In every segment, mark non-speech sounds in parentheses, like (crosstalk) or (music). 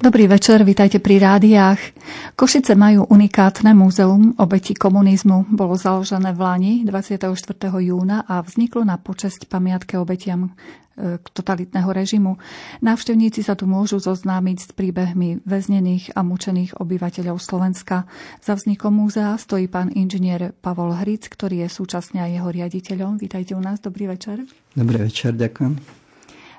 Dobrý večer, vítajte pri rádiách. Košice majú unikátne múzeum obeti komunizmu. Bolo založené v Lani 24. júna a vzniklo na počesť pamiatke obetiam e, totalitného režimu. Návštevníci sa tu môžu zoznámiť s príbehmi väznených a mučených obyvateľov Slovenska. Za vznikom múzea stojí pán inžinier Pavol Hric, ktorý je súčasne aj jeho riaditeľom. Vítajte u nás, dobrý večer. Dobrý večer, ďakujem.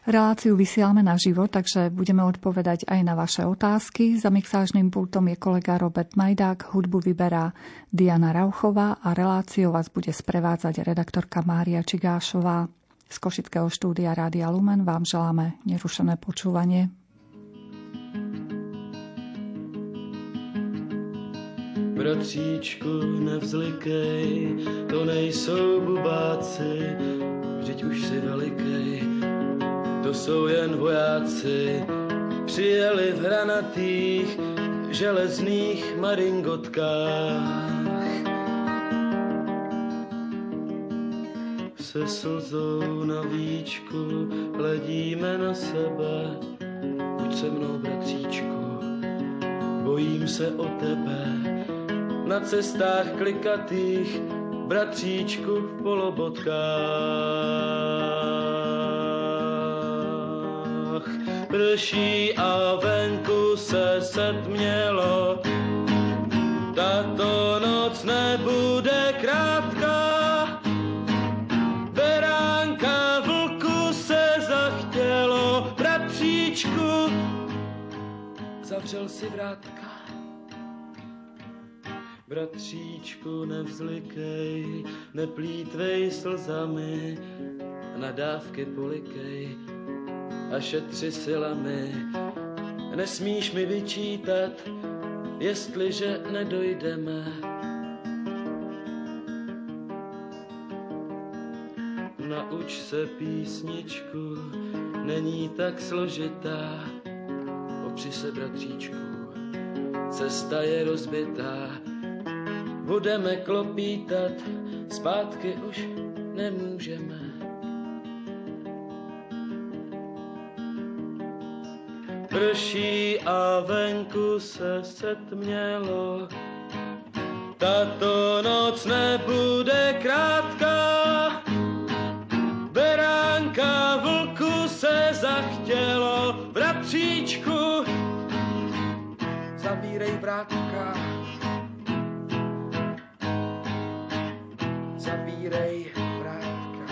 Reláciu vysielame na živo, takže budeme odpovedať aj na vaše otázky. Za mixážnym pultom je kolega Robert Majdák, hudbu vyberá Diana Rauchová a reláciu vás bude sprevádzať redaktorka Mária Čigášová. Z Košického štúdia Rádia Lumen vám želáme nerušené počúvanie. Bratříčku, nevzlikej, to nejsou bubáci, vždyť už si velikej to jsou jen vojáci, přijeli v hranatých železných maringotkách. Se slzou na víčku hledíme na sebe, buď se mnou, bratříčku, bojím se o tebe. Na cestách klikatých, bratříčku v polobotkách prší a venku se setmělo. Tato noc nebude krátká, beránka vlku se zachtělo, bratříčku, zavřel si vrátka. Bratříčku, nevzlikej, neplítvej slzami, nadávky polikej, a šetři silami. Nesmíš mi vyčítat, jestliže nedojdeme. Nauč se písničku, není tak složitá. Opři se, bratříčku, cesta je rozbitá. Budeme klopítat, zpátky už nemůžeme. Prší a venku se setmělo. Tato noc nebude krátká, beránka vlku se zachtělo, bratříčku, zavírej vrátka. Zavírej vrátka.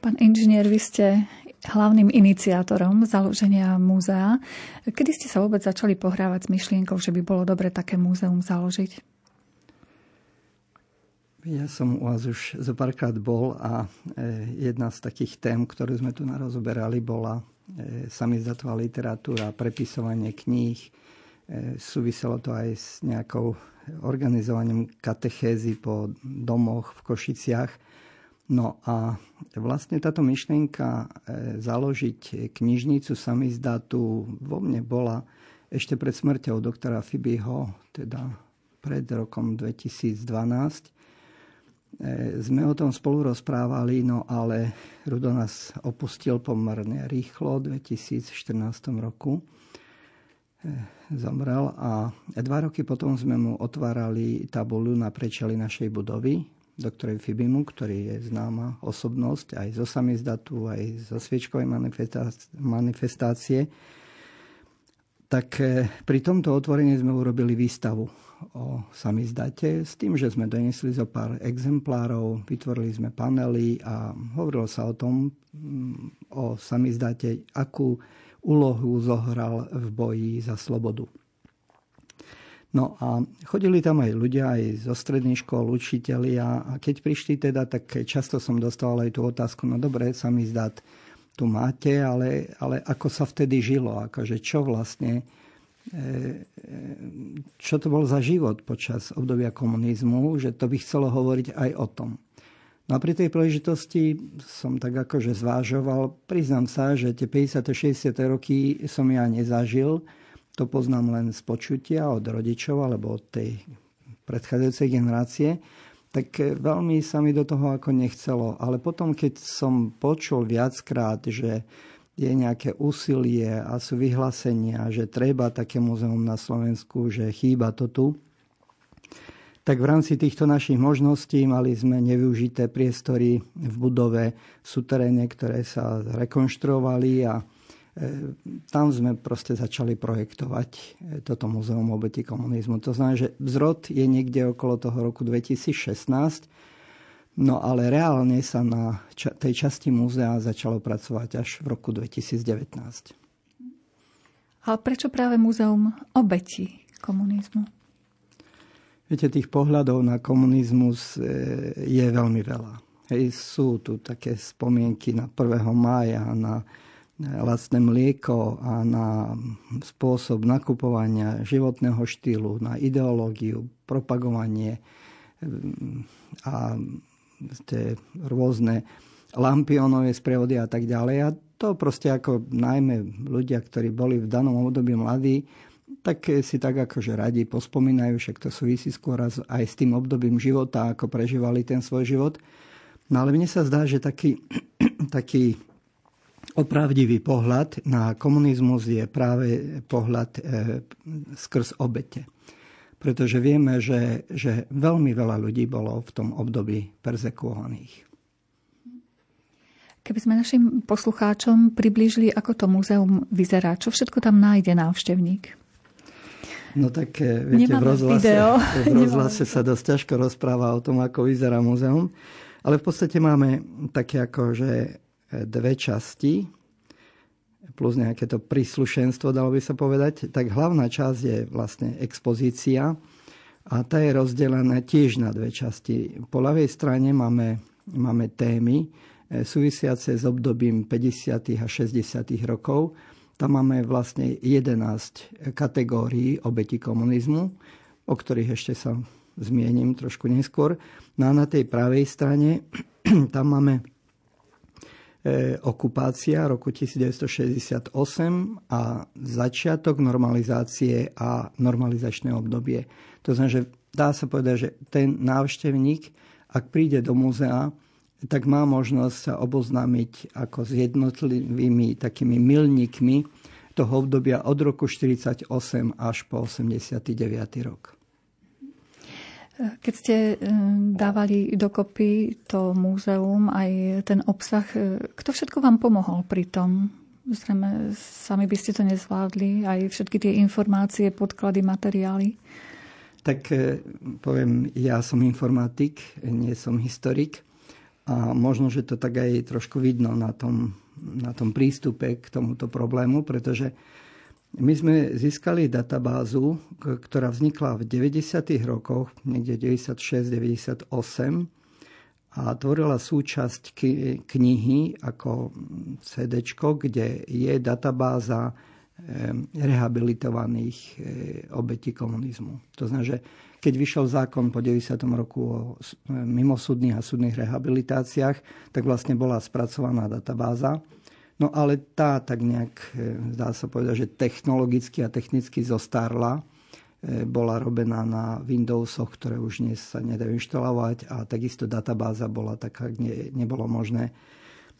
Pán inžinier, vy ste hlavným iniciátorom založenia múzea. Kedy ste sa vôbec začali pohrávať s myšlienkou, že by bolo dobre také múzeum založiť? Ja som u vás už zo párkrát bol a e, jedna z takých tém, ktorú sme tu narozoberali, bola e, samizdatová literatúra, prepisovanie kníh. E, súviselo to aj s nejakou organizovaním katechézy po domoch v Košiciach No a vlastne táto myšlienka e, založiť knižnicu samizdatu vo mne bola ešte pred smrťou doktora Fibiho, teda pred rokom 2012. E, sme o tom spolu rozprávali, no ale Rudo nás opustil pomerne rýchlo v 2014 roku. E, zomrel a dva roky potom sme mu otvárali tabulu na prečeli našej budovy doktorovi Fibimu, ktorý je známa osobnosť aj zo samizdatu, aj zo sviečkovej manifestácie, tak e, pri tomto otvorení sme urobili výstavu o samizdate s tým, že sme donesli zo pár exemplárov, vytvorili sme panely a hovorilo sa o tom, mm, o samizdate, akú úlohu zohral v boji za slobodu. No a chodili tam aj ľudia aj zo stredných škôl, učitelia a keď prišli teda, tak často som dostal aj tú otázku, no dobre, sa mi zdá, tu máte, ale, ale ako sa vtedy žilo, akože čo vlastne, e, e, čo to bol za život počas obdobia komunizmu, že to by chcelo hovoriť aj o tom. No a pri tej príležitosti som tak akože zvážoval, priznám sa, že tie 50. 60. roky som ja nezažil, to poznám len z počutia od rodičov alebo od tej predchádzajúcej generácie, tak veľmi sa mi do toho ako nechcelo. Ale potom, keď som počul viackrát, že je nejaké úsilie a sú vyhlásenia, že treba také muzeum na Slovensku, že chýba to tu, tak v rámci týchto našich možností mali sme nevyužité priestory v budove v suteréne, ktoré sa rekonštruovali a tam sme proste začali projektovať e, toto muzeum obeti komunizmu. To znamená, že vzrod je niekde okolo toho roku 2016, no ale reálne sa na tej časti múzea začalo pracovať až v roku 2019. Ale prečo práve múzeum obeti komunizmu? Viete, tých pohľadov na komunizmus e, je veľmi veľa. Hej, sú tu také spomienky na 1. mája, na lacné mlieko a na spôsob nakupovania životného štýlu, na ideológiu, propagovanie e, a tie rôzne lampionové sprevody a tak ďalej. A to proste ako najmä ľudia, ktorí boli v danom období mladí, tak si tak akože radi pospomínajú, však to súvisí skôr aj s tým obdobím života, ako prežívali ten svoj život. No ale mne sa zdá, že taký, (clears throat) taký opravdivý pohľad na komunizmus je práve pohľad e, skrz obete. Pretože vieme, že, že veľmi veľa ľudí bolo v tom období perzekuovaných. Keby sme našim poslucháčom priblížili, ako to múzeum vyzerá, čo všetko tam nájde návštevník? No tak eh, viete, v rozhlase, (laughs) (laughs) v rozhlase sa dosť ťažko rozpráva o tom, ako vyzerá muzeum. Ale v podstate máme také ako, že dve časti, plus nejaké to príslušenstvo, dalo by sa povedať. Tak hlavná časť je vlastne expozícia a tá je rozdelená tiež na dve časti. Po ľavej strane máme, máme témy eh, súvisiace s obdobím 50. a 60. rokov tam máme vlastne 11 kategórií obeti komunizmu, o ktorých ešte sa zmiením trošku neskôr. No a na tej pravej strane (clears throat) tam máme okupácia roku 1968 a začiatok normalizácie a normalizačné obdobie. To znamená, že dá sa povedať, že ten návštevník, ak príde do múzea, tak má možnosť sa oboznámiť ako s jednotlivými takými milníkmi toho obdobia od roku 48 až po 89. rok. Keď ste e, dávali dokopy to múzeum, aj ten obsah, e, kto všetko vám pomohol pri tom? Zrejme sami by ste to nezvládli, aj všetky tie informácie, podklady, materiály. Tak e, poviem, ja som informatik, nie som historik a možno, že to tak aj trošku vidno na tom, na tom prístupe k tomuto problému, pretože my sme získali databázu, ktorá vznikla v 90. rokoch, niekde 96-98 a tvorila súčasť knihy ako CD, kde je databáza rehabilitovaných obetí komunizmu. To znamená, že keď vyšiel zákon po 90. roku o mimosúdnych a súdnych rehabilitáciách, tak vlastne bola spracovaná databáza. No ale tá tak nejak, e, dá sa povedať, že technologicky a technicky zostarla. E, bola robená na Windowsoch, ktoré už dnes sa nedajú inštalovať a takisto databáza bola taká, ne, nebolo možné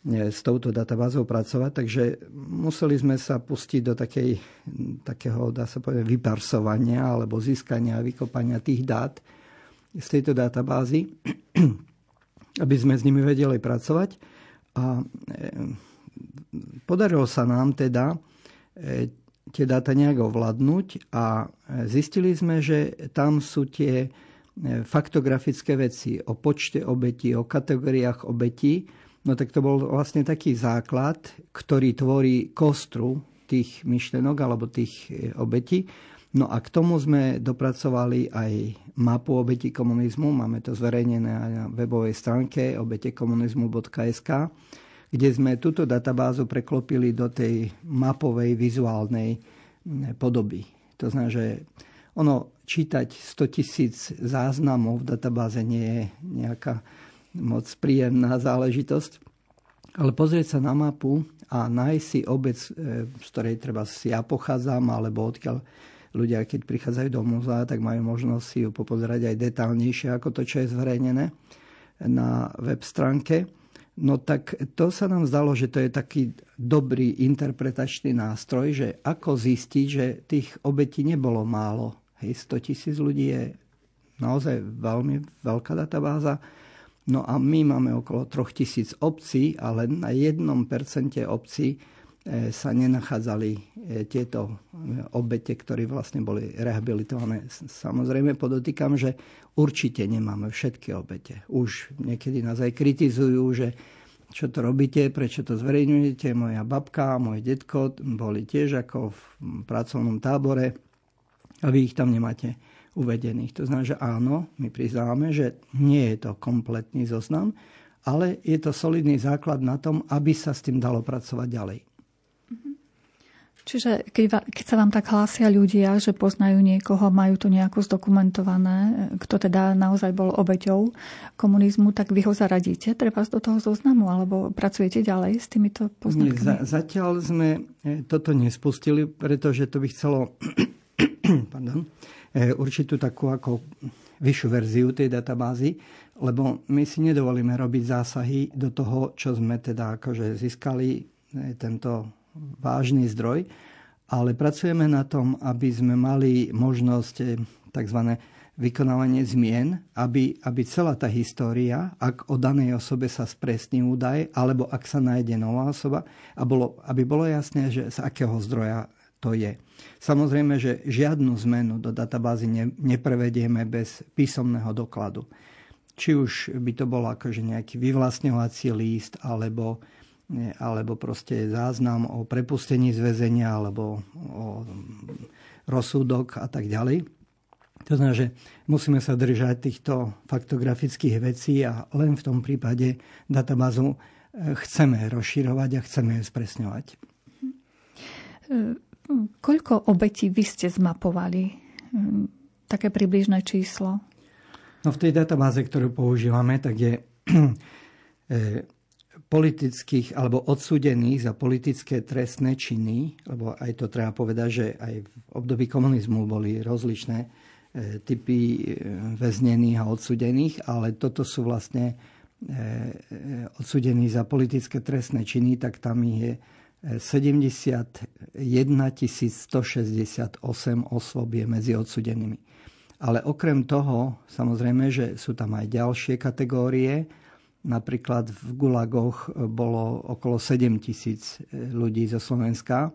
s touto databázou pracovať, takže museli sme sa pustiť do takej, takého, dá sa povedať, vyparsovania alebo získania a vykopania tých dát z tejto databázy, (clears throat) aby sme s nimi vedeli pracovať. A e, podarilo sa nám teda e, tie dáta nejak ovládnuť a zistili sme, že tam sú tie e, faktografické veci o počte obetí, o kategóriách obetí, No tak to bol vlastne taký základ, ktorý tvorí kostru tých myšlenok alebo tých e, obetí. No a k tomu sme dopracovali aj mapu obeti komunizmu. Máme to zverejnené aj na webovej stránke obetekomunizmu.sk, kde sme túto databázu preklopili do tej mapovej vizuálnej podoby. To znamená, že ono čítať 100 tisíc záznamov v databáze nie je nejaká moc príjemná záležitosť. Ale pozrieť sa na mapu a nájsť si obec, e, z ktorej treba si ja pochádzam, alebo odkiaľ ľudia, keď prichádzajú do múzea, tak majú možnosť si ju popozerať aj detálnejšie ako to, čo je zverejnené na web stránke. No tak to sa nám zdalo, že to je taký dobrý interpretačný nástroj, že ako zistiť, že tých obetí nebolo málo. Hej, 100 tisíc ľudí je naozaj veľmi veľká databáza. No a my máme okolo 3000 obcí a len na 1% obcí sa nenachádzali e, tieto e, obete, ktorí vlastne boli rehabilitované. Samozrejme podotýkam, že určite nemáme všetky obete. Už niekedy nás aj kritizujú, že čo to robíte, prečo to zverejňujete. Moja babka môj detko boli tiež ako v pracovnom tábore a vy ich tam nemáte uvedených. To znamená, že áno, my priznávame, že nie je to kompletný zoznam, ale je to solidný základ na tom, aby sa s tým dalo pracovať ďalej. Čiže keď, keď sa vám tak hlásia ľudia, že poznajú niekoho, majú to nejako zdokumentované, kto teda naozaj bol obeťou komunizmu, tak vy ho zaradíte treba do toho zoznamu, alebo pracujete ďalej s týmito poznakami? Nie, za, zatiaľ sme e, toto nespustili, pretože to by chcelo (clears throat) pardon, E, určitú takú ako vyššiu verziu tej databázy, lebo my si nedovolíme robiť zásahy do toho, čo sme teda akože získali e, tento vážny zdroj, ale pracujeme na tom, aby sme mali možnosť e, tzv. vykonávanie zmien, aby, aby celá tá história, ak o danej osobe sa spresní údaj, alebo ak sa nájde nová osoba, a bolo, aby bolo jasné, že z akého zdroja to je. Samozrejme, že žiadnu zmenu do databázy ne, neprevedieme bez písomného dokladu. Či už by to bol akože nejaký vyvlastňovací líst, alebo, alebo proste záznam o prepustení z väzenia, alebo o rozsudok a tak ďalej. To znamená, že musíme sa držať týchto faktografických vecí a len v tom prípade databázu eh, chceme rozširovať a chceme ju spresňovať. Koľko obetí vy ste zmapovali? Hm, také približné číslo? No v tej databáze, ktorú používame, tak je (clears throat) e, politických alebo odsúdených za politické trestné činy, lebo aj to treba povedať, že aj v období komunizmu boli rozličné e, typy e, väznených a odsúdených, ale toto sú vlastne odsúdení za politické trestné činy, tak tam je 71 168 osôb je medzi odsudenými. Ale okrem toho, samozrejme, že sú tam aj ďalšie kategórie. Napríklad v Gulagoch bolo okolo 7 tisíc ľudí zo Slovenska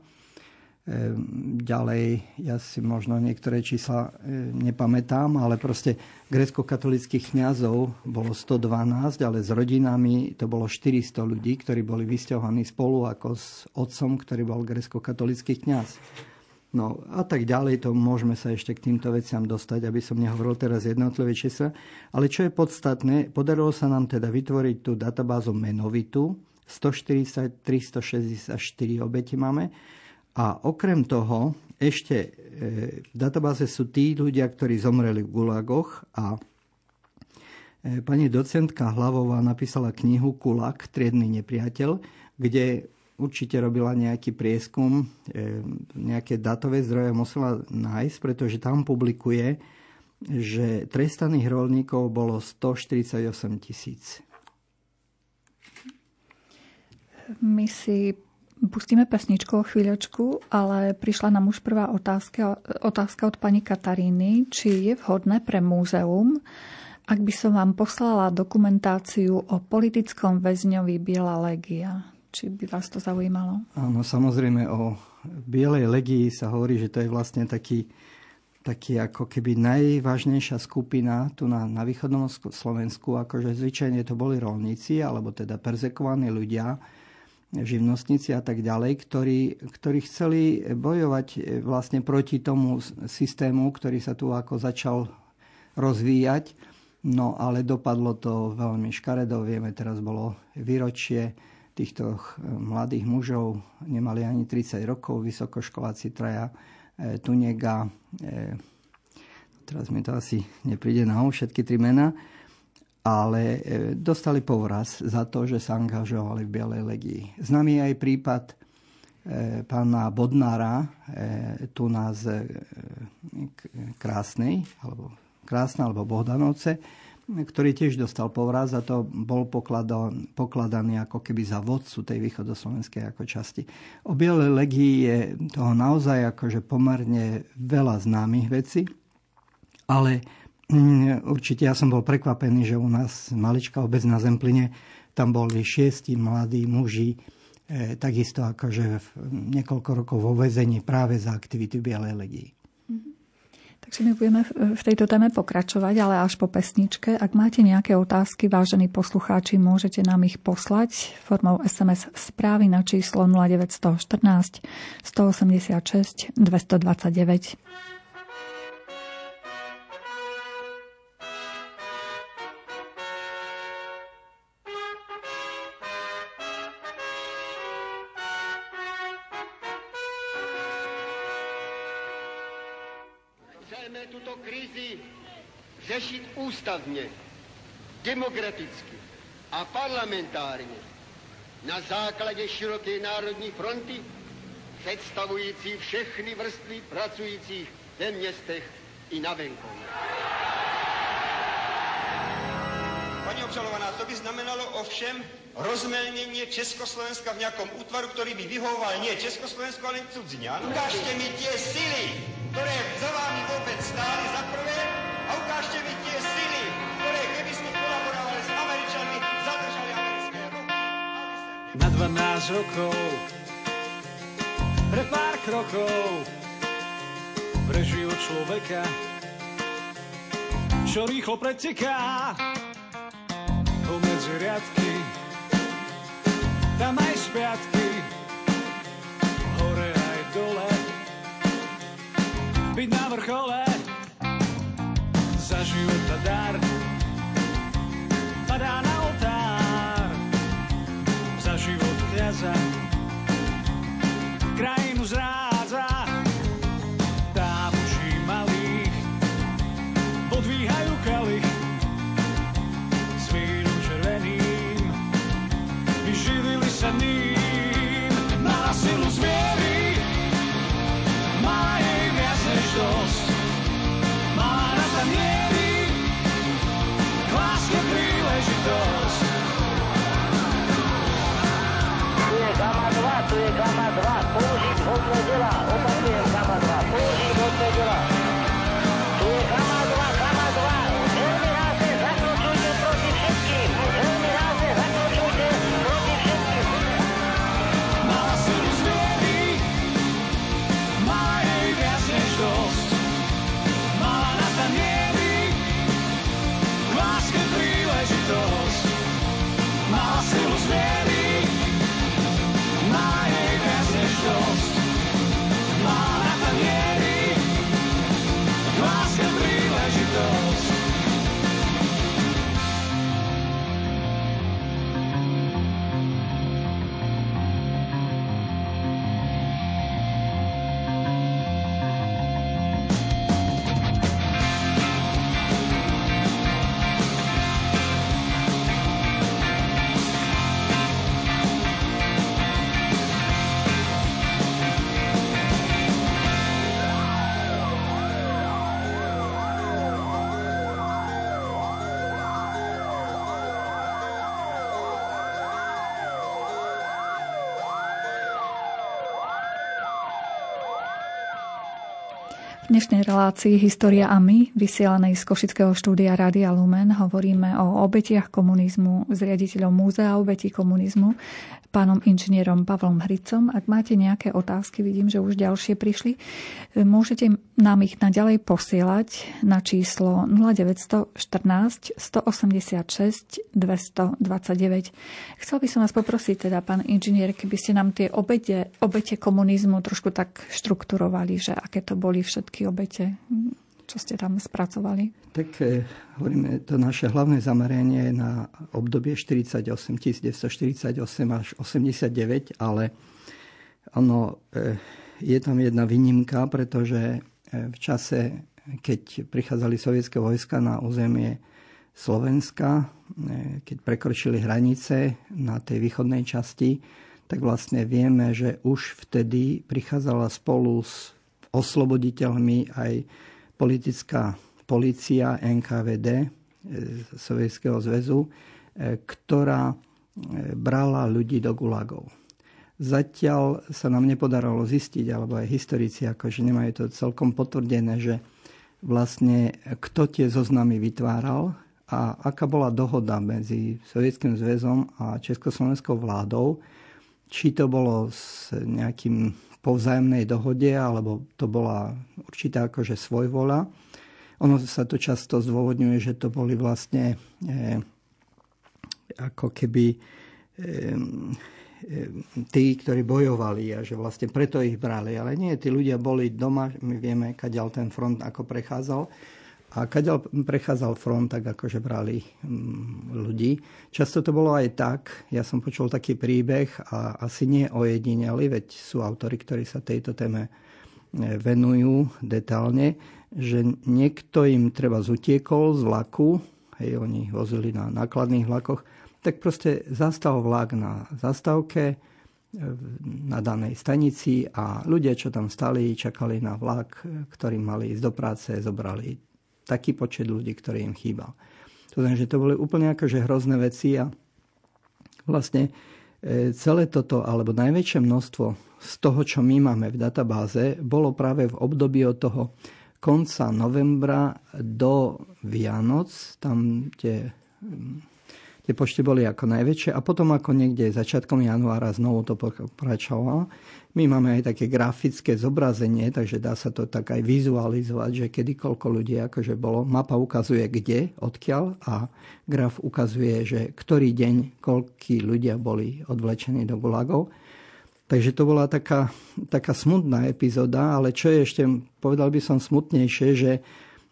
Ehm, ďalej, ja si možno niektoré čísla e, nepamätám, ale proste grecko-katolických kňazov bolo 112, ale s rodinami to bolo 400 ľudí, ktorí boli vysťahovaní spolu ako s otcom, ktorý bol grecko-katolický kňaz. No a tak ďalej, to môžeme sa ešte k týmto veciam dostať, aby som nehovoril teraz jednotlivé čísla. Ale čo je podstatné, podarilo sa nám teda vytvoriť tú databázu menovitú, 140, 364 obeti máme, a okrem toho ešte e, v databáze sú tí ľudia, ktorí zomreli v gulagoch a e, pani docentka Hlavová napísala knihu Kulak, triedny nepriateľ, kde určite robila nejaký prieskum, e, nejaké datové zdroje musela nájsť, pretože tam publikuje, že trestaných rolníkov bolo 148 tisíc. My si Pustíme pesničku o chvíľočku, ale prišla nám už prvá otázka, otázka od pani Kataríny, či je vhodné pre múzeum, ak by som vám poslala dokumentáciu o politickom väzňovi Biela legia. Či by vás to zaujímalo? Áno, samozrejme o Bielej legii sa hovorí, že to je vlastne taký, taký ako keby najvážnejšia skupina tu na, na východnom Slovensku, akože zvyčajne to boli rolníci, alebo teda perzekovaní ľudia, živnostníci a tak ďalej, ktorí, ktorí chceli bojovať e, vlastne proti tomu systému, ktorý sa tu ako začal rozvíjať. No ale dopadlo to veľmi škaredo. Vieme, teraz bolo výročie týchto mladých mužov. Nemali ani 30 rokov, vysokoškoláci traja e, Tunega. E, teraz mi to asi nepríde na všetky tri mená ale dostali povraz za to, že sa angažovali v Bielej legii. Známy je aj prípad pána Bodnára, tu nás Krásnej, alebo Krásna, alebo Bohdanovce, ktorý tiež dostal povraz a to bol pokladaný ako keby za vodcu tej východoslovenskej ako časti. O Bielej legii je toho naozaj akože pomerne veľa známych vecí, ale mm, určite ja som bol prekvapený, že u nás maličká obec na Zempline, tam boli šiesti mladí muži, e, takisto akože niekoľko rokov vo vezení práve za aktivity Bielej legii. Takže my budeme v tejto téme pokračovať, ale až po pesničke. Ak máte nejaké otázky, vážení poslucháči, môžete nám ich poslať formou SMS správy na číslo 0914 186 229. demokraticky a parlamentárně na základě široké národní fronty, představující všechny vrstvy pracujících ve městech i na venkově. Pani obžalovaná, to by znamenalo ovšem rozmelnění Československa v nějakom útvaru, který by vyhovoval nie Československu, ale cudziňan. Ukážte mi tie sily, které za vámi vůbec stály za prvé a ukážte mi Na 12 rokov, pre pár krokov, prežil človeka, čo rýchlo preteká pomedzi riadky, tam aj spiatky, hore aj dole, byť na vrchole za života dar kniaza krajinu zrádza tu je Gama 2, použiť hodné dela, opakujem Gama 2, použiť hodné dela. Dnešnej relácii História a my, vysielanej z Košického štúdia Rádia Lumen, hovoríme o obetiach komunizmu s riaditeľom Múzea obetí komunizmu, pánom inžinierom Pavlom Hricom. Ak máte nejaké otázky, vidím, že už ďalšie prišli, môžete nám ich naďalej posielať na číslo 0914 186 229. Chcel by som vás poprosiť, teda pán inžinier, keby ste nám tie obete, obete komunizmu trošku tak štrukturovali, že aké to boli všetky obete, čo ste tam spracovali. Tak eh, hovoríme, to naše hlavné zameranie je na obdobie 48, 1948 až 89, ale ono, eh, je tam jedna výnimka, pretože eh, v čase, keď prichádzali sovietské vojska na územie Slovenska, keď prekročili hranice na tej východnej časti, tak vlastne vieme, že už vtedy prichádzala spolu s osloboditeľmi aj politická policia NKVD Sovietskeho zväzu, ktorá brala ľudí do gulagov. Zatiaľ sa nám nepodarilo zistiť, alebo aj historici akože nemajú to celkom potvrdené, že vlastne kto tie zoznamy vytváral a aká bola dohoda medzi Sovietským zväzom a Československou vládou, či to bolo s nejakým povzájemnej dohode, alebo to bola určitá akože svojvola. Ono sa to často zdôvodňuje, že to boli vlastne e, ako keby tí, ktorí bojovali a že vlastne preto ich brali. Ale nie, tí ľudia boli doma, my vieme, kaďal ten front ako prechádzal. A kaďal prechádzal front, tak akože brali mm, ľudí. Často to bolo aj tak, ja som počul taký príbeh a asi nie ojedineli, veď sú autory, ktorí sa tejto téme e, venujú detálne, že niekto im treba zutiekol z vlaku, hej, oni vozili na nákladných vlakoch, tak proste zastal vlak na zastávke e, na danej stanici a ľudia, čo tam stali, čakali na vlak, ktorý mali ísť do práce, zobrali taký počet ľudí, ktorý im chýbal. To znamená, že to boli úplne akože hrozné veci a vlastne e, celé toto, alebo najväčšie množstvo z toho, čo my máme v databáze, bolo práve v období od toho konca novembra do Vianoc, tam, kde Tie počty boli ako najväčšie a potom ako niekde začiatkom januára znovu to pokračovalo. My máme aj také grafické zobrazenie, takže dá sa to tak aj vizualizovať, že kedy koľko ľudí akože bolo. Mapa ukazuje kde, odkiaľ a graf ukazuje, že ktorý deň koľkí ľudia boli odvlečení do gulagov. Takže to bola taká, taká smutná epizóda, ale čo je ešte, povedal by som smutnejšie, že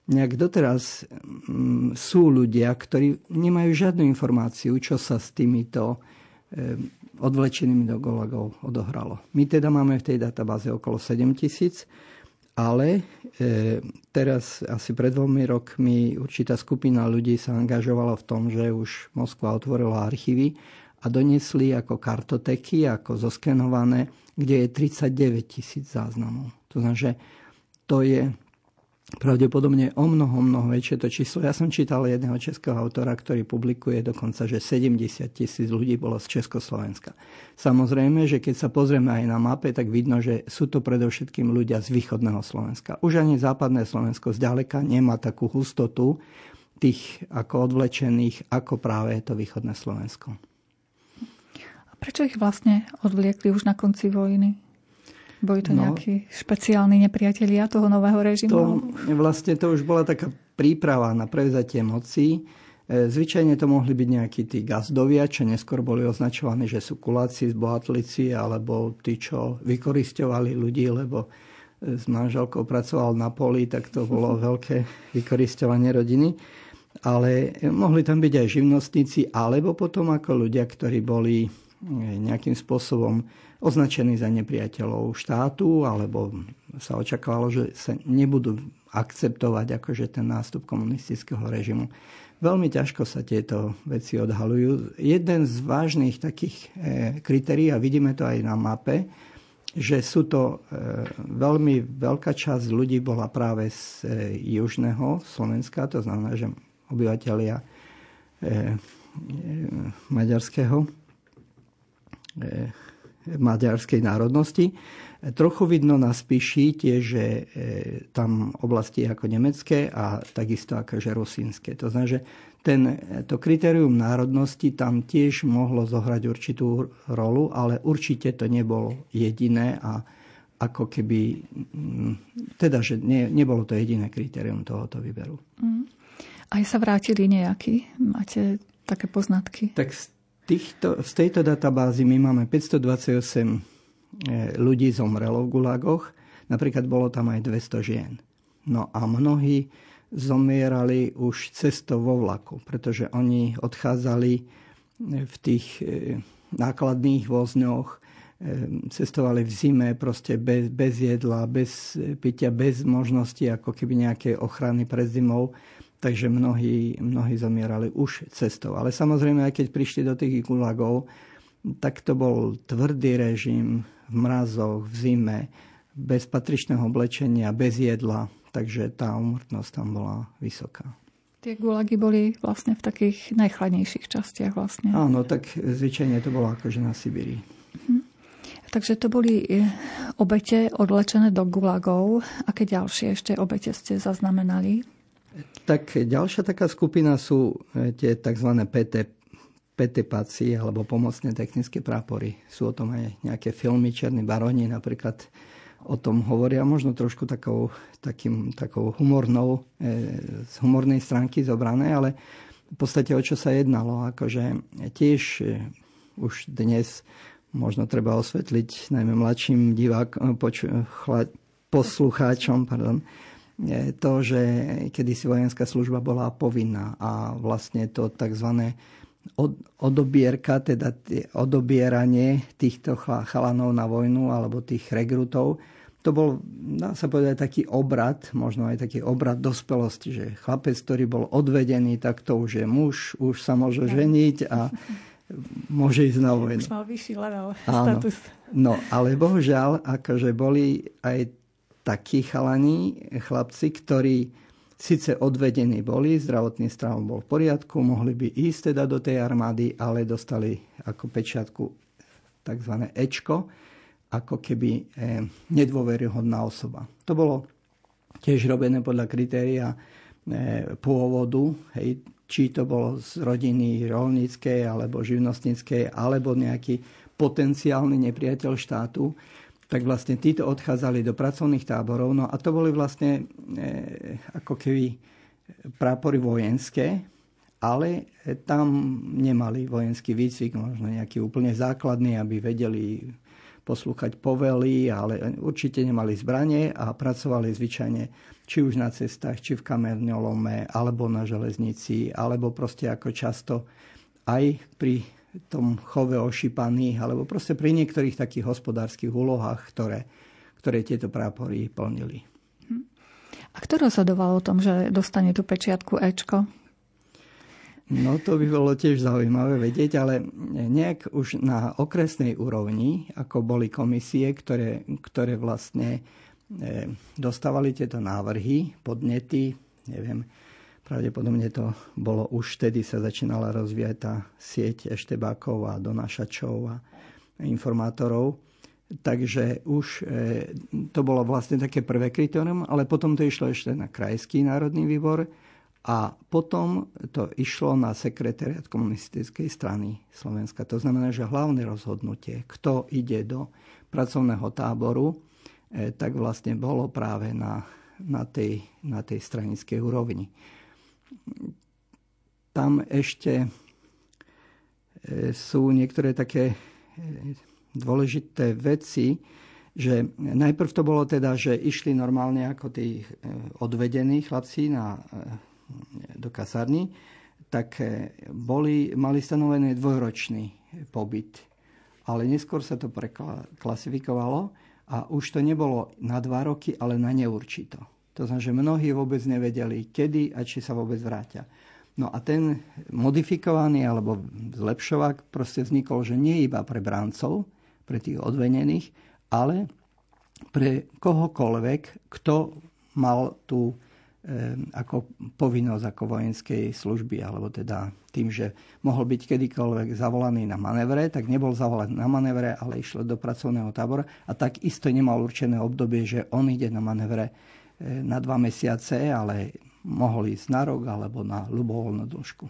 nejak doteraz mm, sú ľudia, ktorí nemajú žiadnu informáciu, čo sa s týmito odvlečenými do golagov odohralo. My teda máme v tej databáze okolo 7 tisíc, ale e, teraz asi pred dvomi rokmi určitá skupina ľudí sa angažovala v tom, že už Moskva otvorila archívy a donesli ako kartoteky, ako zoskenované, kde je 39 tisíc záznamov. To znamená, že to je pravdepodobne o mnoho, mnoho väčšie to číslo. Ja som čítal jedného českého autora, ktorý publikuje dokonca, že 70 tisíc ľudí bolo z Československa. Samozrejme, že keď sa pozrieme aj na mape, tak vidno, že sú to predovšetkým ľudia z východného Slovenska. Už ani západné Slovensko zďaleka nemá takú hustotu tých ako odvlečených, ako práve to východné Slovensko. A prečo ich vlastne odvliekli už na konci vojny? Boli to no, nejakí špeciálni nepriatelia toho nového režimu? To, vlastne to už bola taká príprava na prevzatie moci. E, zvyčajne to mohli byť nejakí tí gazdovia, čo neskôr boli označovaní, že sú kuláci, zbohatlici, alebo tí, čo vykoristovali ľudí, lebo e, s manželkou pracoval na poli, tak to bolo (laughs) veľké vykoristovanie rodiny. Ale mohli tam byť aj živnostníci, alebo potom ako ľudia, ktorí boli e, nejakým spôsobom označení za nepriateľov štátu, alebo sa očakávalo, že sa nebudú akceptovať akože ten nástup komunistického režimu. Veľmi ťažko sa tieto veci odhalujú. Jeden z vážnych takých e, kritérií, a vidíme to aj na mape, že sú to e, veľmi veľká časť ľudí bola práve z e, južného Slovenska, to znamená, že obyvateľia maďarského maďarskej národnosti. Trochu vidno na spíši tie, že e, tam oblasti ako nemecké a takisto akože rusínske. To znamená, že ten, to kritérium národnosti tam tiež mohlo zohrať určitú rolu, ale určite to nebolo jediné a ako keby, teda, že ne, nebolo to jediné kritérium tohoto výberu. Mm. Aj sa vrátili nejakí? Máte také poznatky? Tak týchto, z tejto databázy my máme 528 e, ľudí zomrelo v gulagoch, napríklad bolo tam aj 200 žien. No a mnohí zomierali už cestou vo vlaku, pretože oni odchádzali e, v tých e, nákladných vozňoch, cestovali v zime proste bez, bez jedla, bez pitia, bez možnosti ako keby nejakej ochrany pred zimou takže mnohí, mnohí zomierali už cestou. Ale samozrejme, aj keď prišli do tých gulagov, tak to bol tvrdý režim v mrazoch, v zime, bez patričného oblečenia, bez jedla, takže tá umrtnosť tam bola vysoká. Tie gulagy boli vlastne v takých najchladnejších častiach vlastne. Áno, tak zvyčajne to bolo akože na Sibirii. Takže to boli e, obete odlečené do gulagov. Aké ďalšie ešte obete ste zaznamenali? Tak ďalšia taká skupina sú e, tie tzv. PT, PTPACI alebo pomocné technické prápory. Sú o tom aj nejaké filmy, Černí baroni napríklad o tom hovoria, možno trošku takou, takým, takou humornou, e, z humornej stránky zobrané, ale v podstate o čo sa jednalo. Akože tiež e, už dnes možno treba osvetliť najmä mladším divákom, poču, chla, poslucháčom, pardon, to, že kedysi vojenská služba bola povinná a vlastne to tzv. Od, odobierka, teda odobieranie týchto chalanov na vojnu alebo tých rekrutov, to bol, dá sa povedať, taký obrad, možno aj taký obrad dospelosti, že chlapec, ktorý bol odvedený, tak to už je muž, už sa môže ženiť a môže ísť na (laughs) vojnu. Už mal vyšší level Áno. status. No, ale bohužiaľ, akože boli aj takí chalani, chlapci, ktorí síce odvedení boli, zdravotný stav bol v poriadku, mohli by ísť teda do tej armády, ale dostali ako pečiatku tzv. Ečko, ako keby e, nedôveryhodná osoba. To bolo tiež robené podľa kritéria e, pôvodu, hej, či to bolo z rodiny rolníckej alebo živnostníckej, alebo nejaký potenciálny nepriateľ štátu, tak vlastne títo odchádzali do pracovných táborov. No a to boli vlastne e, ako keby prápory vojenské, ale tam nemali vojenský výcvik, možno nejaký úplne základný, aby vedeli poslúchať povely, ale určite nemali zbranie a pracovali zvyčajne či už na cestách, či v kamerňolome, alebo na železnici, alebo proste ako často aj pri tom chove ošípaných, alebo proste pri niektorých takých hospodárskych úlohách, ktoré, ktoré tieto prápory plnili. A kto rozhodoval o tom, že dostane tú pečiatku Ečko? No to by bolo tiež zaujímavé vedieť, ale nejak už na okresnej úrovni, ako boli komisie, ktoré, ktoré vlastne E, dostávali tieto návrhy, podnety, neviem, pravdepodobne to bolo už vtedy sa začínala rozvíjať tá sieť eštebákov a donášačov a informátorov. Takže už e, to bolo vlastne také prvé kritérium, ale potom to išlo ešte na Krajský národný výbor a potom to išlo na sekretariat komunistickej strany Slovenska. To znamená, že hlavné rozhodnutie, kto ide do pracovného táboru, E, tak vlastne bolo práve na, na, tej, na tej stranickej úrovni. Tam ešte e, sú niektoré také e, dôležité veci, že najprv to bolo teda, že išli normálne ako tí odvedení chlapci na, do kasárny, tak boli, mali stanovený dvojročný pobyt. Ale neskôr sa to preklasifikovalo a už to nebolo na dva roky, ale na neurčito. To znamená, že mnohí vôbec nevedeli, kedy a či sa vôbec vrátia. No a ten modifikovaný alebo zlepšovák proste vznikol, že nie iba pre bráncov, pre tých odvenených, ale pre kohokoľvek, kto mal tú ako povinnosť ako vojenskej služby, alebo teda tým, že mohol byť kedykoľvek zavolaný na manévre, tak nebol zavolaný na manévre, ale išiel do pracovného tábora a tak isto nemal určené obdobie, že on ide na manévre na dva mesiace, ale mohol ísť na rok alebo na ľubovoľnú dĺžku.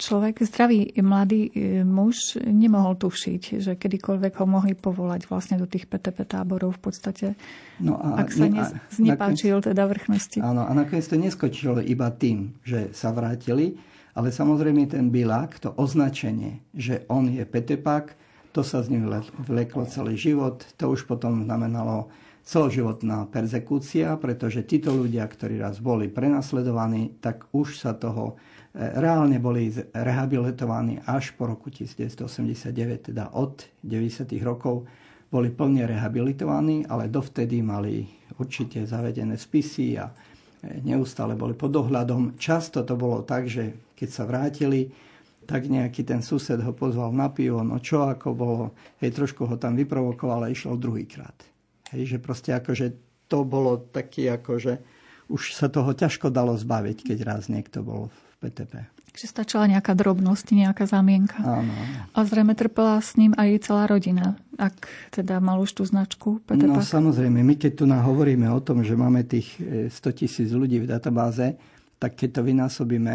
Človek, zdravý mladý e, muž, nemohol tušiť, že kedykoľvek ho mohli povolať vlastne do tých PTP táborov v podstate, no a, ak sa ne, znepáčil teda vrchnosti. Áno, a nakoniec to neskočilo iba tým, že sa vrátili, ale samozrejme ten bilák, to označenie, že on je PTPák, to sa z ním vleklo celý život, to už potom znamenalo celoživotná perzekúcia, pretože títo ľudia, ktorí raz boli prenasledovaní, tak už sa toho reálne boli rehabilitovaní až po roku 1989, teda od 90. rokov boli plne rehabilitovaní, ale dovtedy mali určite zavedené spisy a e, neustále boli pod dohľadom. Často to bolo tak, že keď sa vrátili, tak nejaký ten sused ho pozval na pivo, no čo ako bolo, hej, trošku ho tam vyprovokoval a išiel druhýkrát. Hej, že proste akože to bolo taký akože už sa toho ťažko dalo zbaviť, keď raz niekto bol v PTP. Takže stačila nejaká drobnosť, nejaká zámienka. Áno. A zrejme trpela s ním aj celá rodina, ak teda mal už tú značku PTP. No samozrejme, my keď tu hovoríme o tom, že máme tých 100 e, tisíc ľudí v databáze, tak keď to vynásobíme,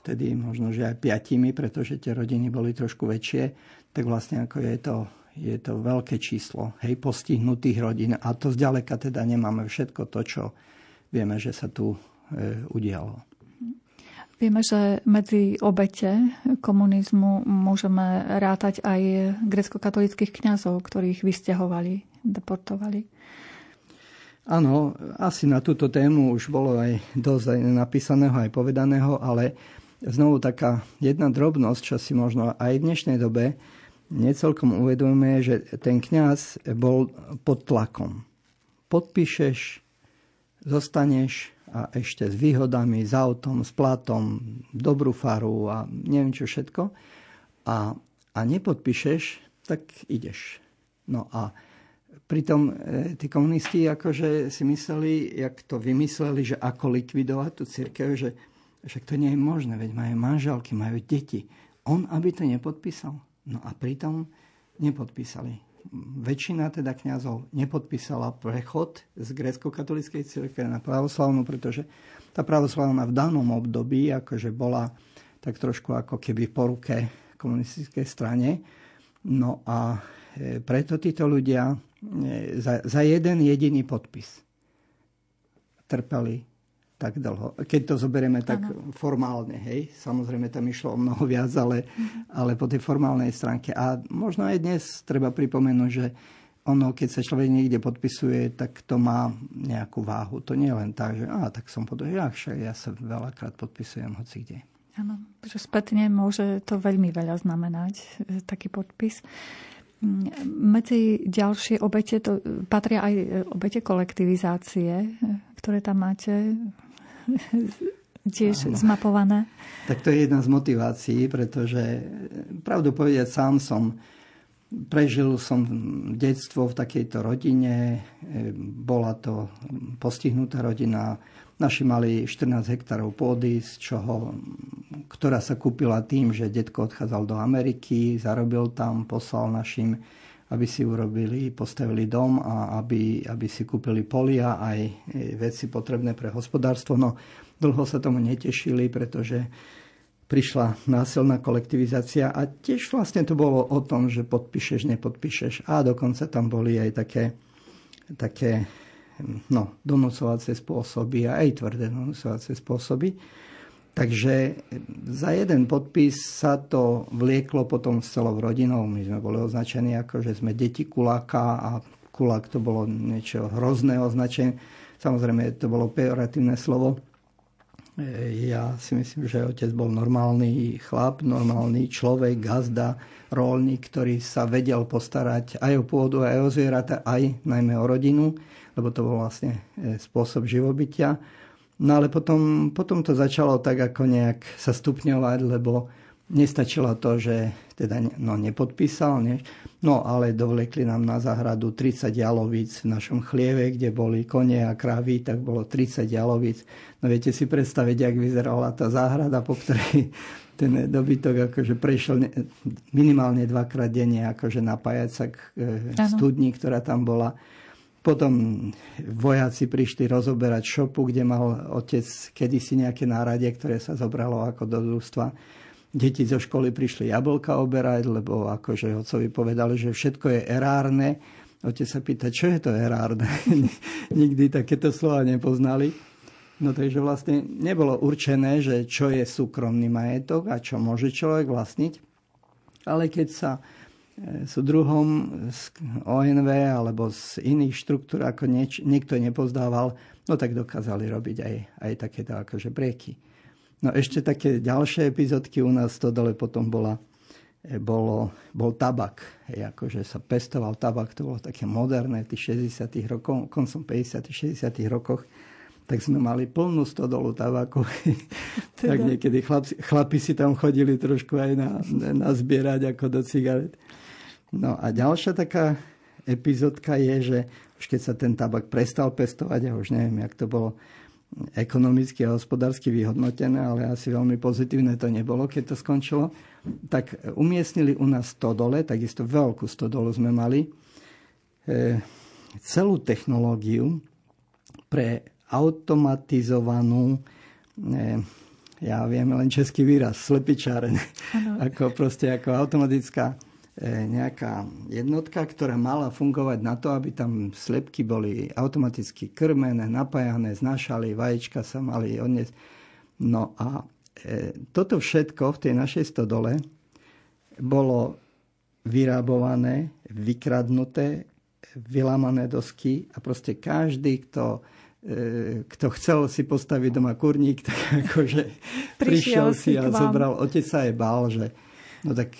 vtedy možno, že aj piatimi, pretože tie rodiny boli trošku väčšie, tak vlastne ako je to, je to veľké číslo hej, postihnutých rodín. A to zďaleka teda nemáme všetko to, čo vieme, že sa tu e, udialo. Vieme, že medzi obete komunizmu môžeme rátať aj grecko-katolických kňazov, ktorých vysťahovali, deportovali. Áno, asi na túto tému už bolo aj dosť napísaného, aj povedaného, ale znovu taká jedna drobnosť, čo si možno aj v dnešnej dobe necelkom uvedomuje, že ten kňaz bol pod tlakom. Podpíšeš, zostaneš a ešte s výhodami, s autom, s platom, dobrú faru a neviem čo všetko. A, a nepodpíšeš, tak ideš. No a pritom e, tí komunisti akože si mysleli, jak to vymysleli, že ako likvidovať tú církev, že však to nie je možné, veď majú manželky, majú deti. On, aby to nepodpísal. No a pritom nepodpísali väčšina teda kňazov nepodpísala prechod z grécko-katolíckej cirkve na pravoslavnú, pretože tá pravoslavná v danom období akože bola tak trošku ako keby po ruke komunistickej strane. No a e, preto títo ľudia e, za, za jeden jediný podpis trpeli tak dlho. Keď to zoberieme tak ano. formálne, hej, samozrejme tam išlo o mnoho viac, ale, uh-huh. ale po tej formálnej stránke. A možno aj dnes treba pripomenúť, že ono, keď sa človek niekde podpisuje, tak to má nejakú váhu. To nie je len tak, že á, tak som podpísal, ja, ja sa veľakrát podpisujem hoci kde. Áno, že spätne môže to veľmi veľa znamenať, e, taký podpis. Mm, medzi ďalšie obete to patria aj e, obete kolektivizácie, e, ktoré tam máte (laughs) tiež Áno. zmapované. Tak to je jedna z motivácií, pretože pravdu povedať sám som prežil som detstvo v takejto rodine. Bola to postihnutá rodina. Naši mali 14 hektárov pôdy, z čoho, ktorá sa kúpila tým, že detko odchádzal do Ameriky, zarobil tam, poslal našim aby si urobili, postavili dom a aby, aby si kúpili polia aj e, veci potrebné pre hospodárstvo. No dlho sa tomu netešili, pretože prišla násilná kolektivizácia a tiež vlastne to bolo o tom, že podpíšeš, nepodpíšeš a dokonca tam boli aj také, také no, donúcovacie spôsoby a aj tvrdé donúcovacie spôsoby. Takže za jeden podpis sa to vlieklo potom s celou rodinou. My sme boli označení ako, že sme deti kuláka a kulák to bolo niečo hrozné označenie. Samozrejme, to bolo pejoratívne slovo. Ja si myslím, že otec bol normálny chlap, normálny človek, gazda, rolník, ktorý sa vedel postarať aj o pôdu, aj o zvieratá, aj najmä o rodinu, lebo to bol vlastne e, spôsob živobytia. No ale potom, potom to začalo tak ako nejak sa stupňovať, lebo nestačilo to, že teda no, nepodpísal, nie? no ale dovlekli nám na záhradu 30 jalovíc v našom chlieve, kde boli kone a krávy, tak bolo 30 jalovíc. No viete si predstaviť, jak vyzerala tá záhrada, po ktorej (laughs) ten dobytok akože prešiel minimálne dvakrát denne akože napájať sa k e, studni, ktorá tam bola. Potom vojaci prišli rozoberať šopu, kde mal otec kedysi nejaké náradie, ktoré sa zobralo ako do družstva. Deti zo školy prišli jablka oberať, lebo akože otcovi povedali, že všetko je erárne. Otec sa pýta, čo je to erárne? (laughs) Nikdy takéto slova nepoznali. No takže vlastne nebolo určené, že čo je súkromný majetok a čo môže človek vlastniť. Ale keď sa sú druhom z ONV alebo z iných štruktúr, ako nieč, niekto nepozdával, no tak dokázali robiť aj, aj takéto akože breky. No ešte také ďalšie epizódky u nás to dole potom bola, e, bolo, bol tabak. Hej, akože sa pestoval tabak, to bolo také moderné tých 60 rokov, koncom 50 60 rokoch tak sme mali plnú stodolu tabaku. (laughs) Teda. tak niekedy chlapi, chlapi si tam chodili trošku aj na, na zbierať ako do cigaret. No a ďalšia taká epizódka je, že už keď sa ten tabak prestal pestovať, ja už neviem, jak to bolo, ekonomicky a hospodársky vyhodnotené, ale asi veľmi pozitívne to nebolo, keď to skončilo, tak umiestnili u nás stodole, takisto veľkú stodolu sme mali, e, celú technológiu pre automatizovanú, e, ja viem len český výraz, slepičáreň, (laughs) ako proste ako automatická nejaká jednotka, ktorá mala fungovať na to, aby tam slepky boli automaticky krmené, napájané, znašali, vajíčka sa mali odniesť. No a e, toto všetko v tej našej stodole bolo vyrábované, vykradnuté, vylamané dosky a proste každý, kto, e, kto chcel si postaviť doma kurník, tak (laughs) akože prišiel, prišiel si a zobral. Otec sa je bál, že no tak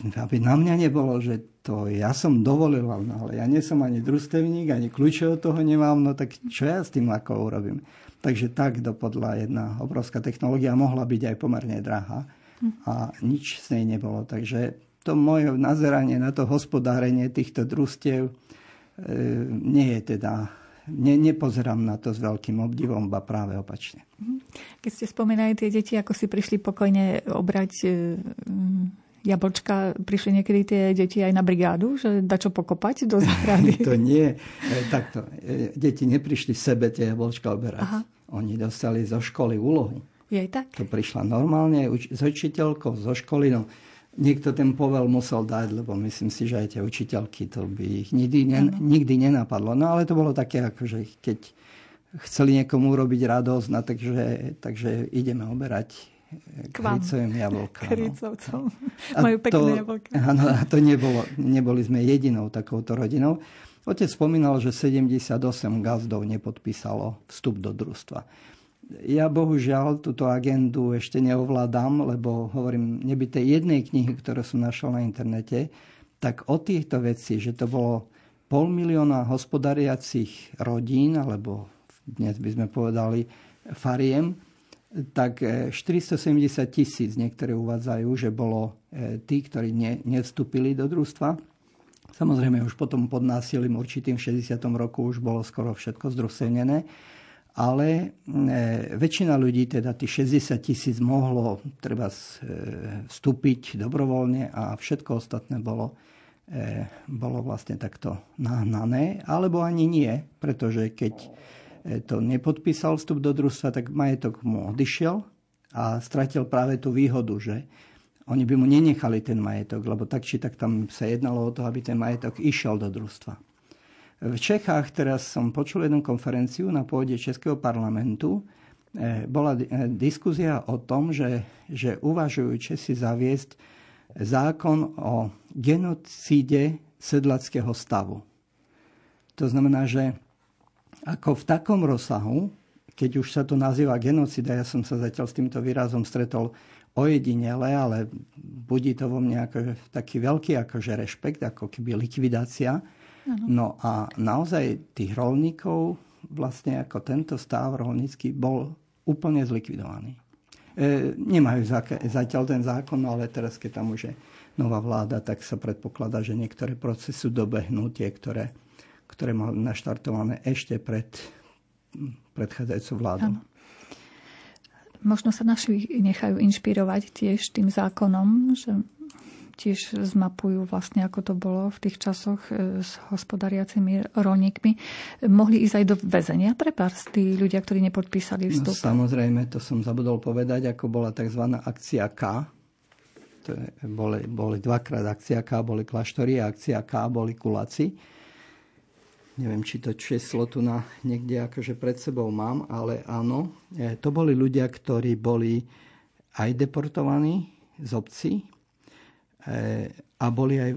aby na mňa nebolo, že to ja som dovolil, no ale ja nie som ani družstevník, ani kľúče od toho nemám, no tak čo ja s tým ako urobím? Takže tak dopadla jedna obrovská technológia, mohla byť aj pomerne drahá a nič z nej nebolo. Takže to moje nazeranie na to hospodárenie týchto družstiev e, nie je teda ne, nepozerám na to s veľkým obdivom, ba práve opačne. Mhm. Keď ste spomínali tie deti, ako si prišli pokojne obrať e, jablčka, prišli niekedy tie deti aj na brigádu, že da čo pokopať do záhrady? (laughs) to nie. E, takto. E, deti neprišli sebe tie jablčka oberať. Aha. Oni dostali zo školy úlohu. Je tak? To prišla normálne s učiteľkou zo školy. No, niekto ten povel musel dať, lebo myslím si, že aj tie učiteľky to by ich nikdy, ne, nikdy nenapadlo. No ale to bolo také, ako že keď chceli niekomu urobiť radosť, no, takže, takže ideme oberať k vám. Kricovým jablkám. Kricovcom. Majú pekné jablka. Áno, a to nebolo, neboli sme jedinou takouto rodinou. Otec spomínal, že 78 gazdov nepodpísalo vstup do družstva. Ja bohužiaľ túto agendu ešte neovládam, lebo hovorím, neby tej jednej knihy, ktorú som našiel na internete, tak o týchto veci, že to bolo pol milióna hospodariacich rodín, alebo dnes by sme povedali fariem, tak 470 e, tisíc niektoré uvádzajú, že bolo e, tí, ktorí ne, nevstúpili do družstva. Samozrejme už potom pod násilím určitým v 60. roku už bolo skoro všetko zdrusenené, ale e, väčšina ľudí, teda tých 60 tisíc mohlo treba vstúpiť dobrovoľne a všetko ostatné bolo, bolo vlastne takto nahnané, alebo ani nie, pretože keď to nepodpísal vstup do družstva, tak majetok mu odišiel a stratil práve tú výhodu, že oni by mu nenechali ten majetok, lebo tak či tak tam sa jednalo o to, aby ten majetok išiel do družstva. V Čechách teraz som počul jednu konferenciu na pôde Českého parlamentu. E, bola e, diskuzia o tom, že, že uvažujú Česi zaviesť zákon o genocíde sedlackého stavu. To znamená, že ako v takom rozsahu, keď už sa to nazýva genocida, ja som sa zatiaľ s týmto výrazom stretol ojedinele, ale budí to vo mne ako taký veľký akože rešpekt, ako keby likvidácia. Ano. No a naozaj tých rolníkov vlastne ako tento stav rolnícky bol úplne zlikvidovaný. E, nemajú zatiaľ ten zákon, ale teraz, keď tam už je nová vláda, tak sa predpokladá, že niektoré procesy dobehnú tie, ktoré ktoré mal naštartované ešte pred predchádzajúcou vládou. Ano. Možno sa naši nechajú inšpirovať tiež tým zákonom, že tiež zmapujú vlastne, ako to bolo v tých časoch e, s hospodariacimi rolníkmi. Mohli ísť aj do väzenia pre pár tí ľudia, ktorí nepodpísali no, vstup? No, samozrejme, to som zabudol povedať, ako bola tzv. akcia K. To je, boli, boli dvakrát akcia K, boli kláštory a akcia K boli kuláci neviem, či to číslo tu na niekde akože pred sebou mám, ale áno, e, to boli ľudia, ktorí boli aj deportovaní z obcí e, a boli aj,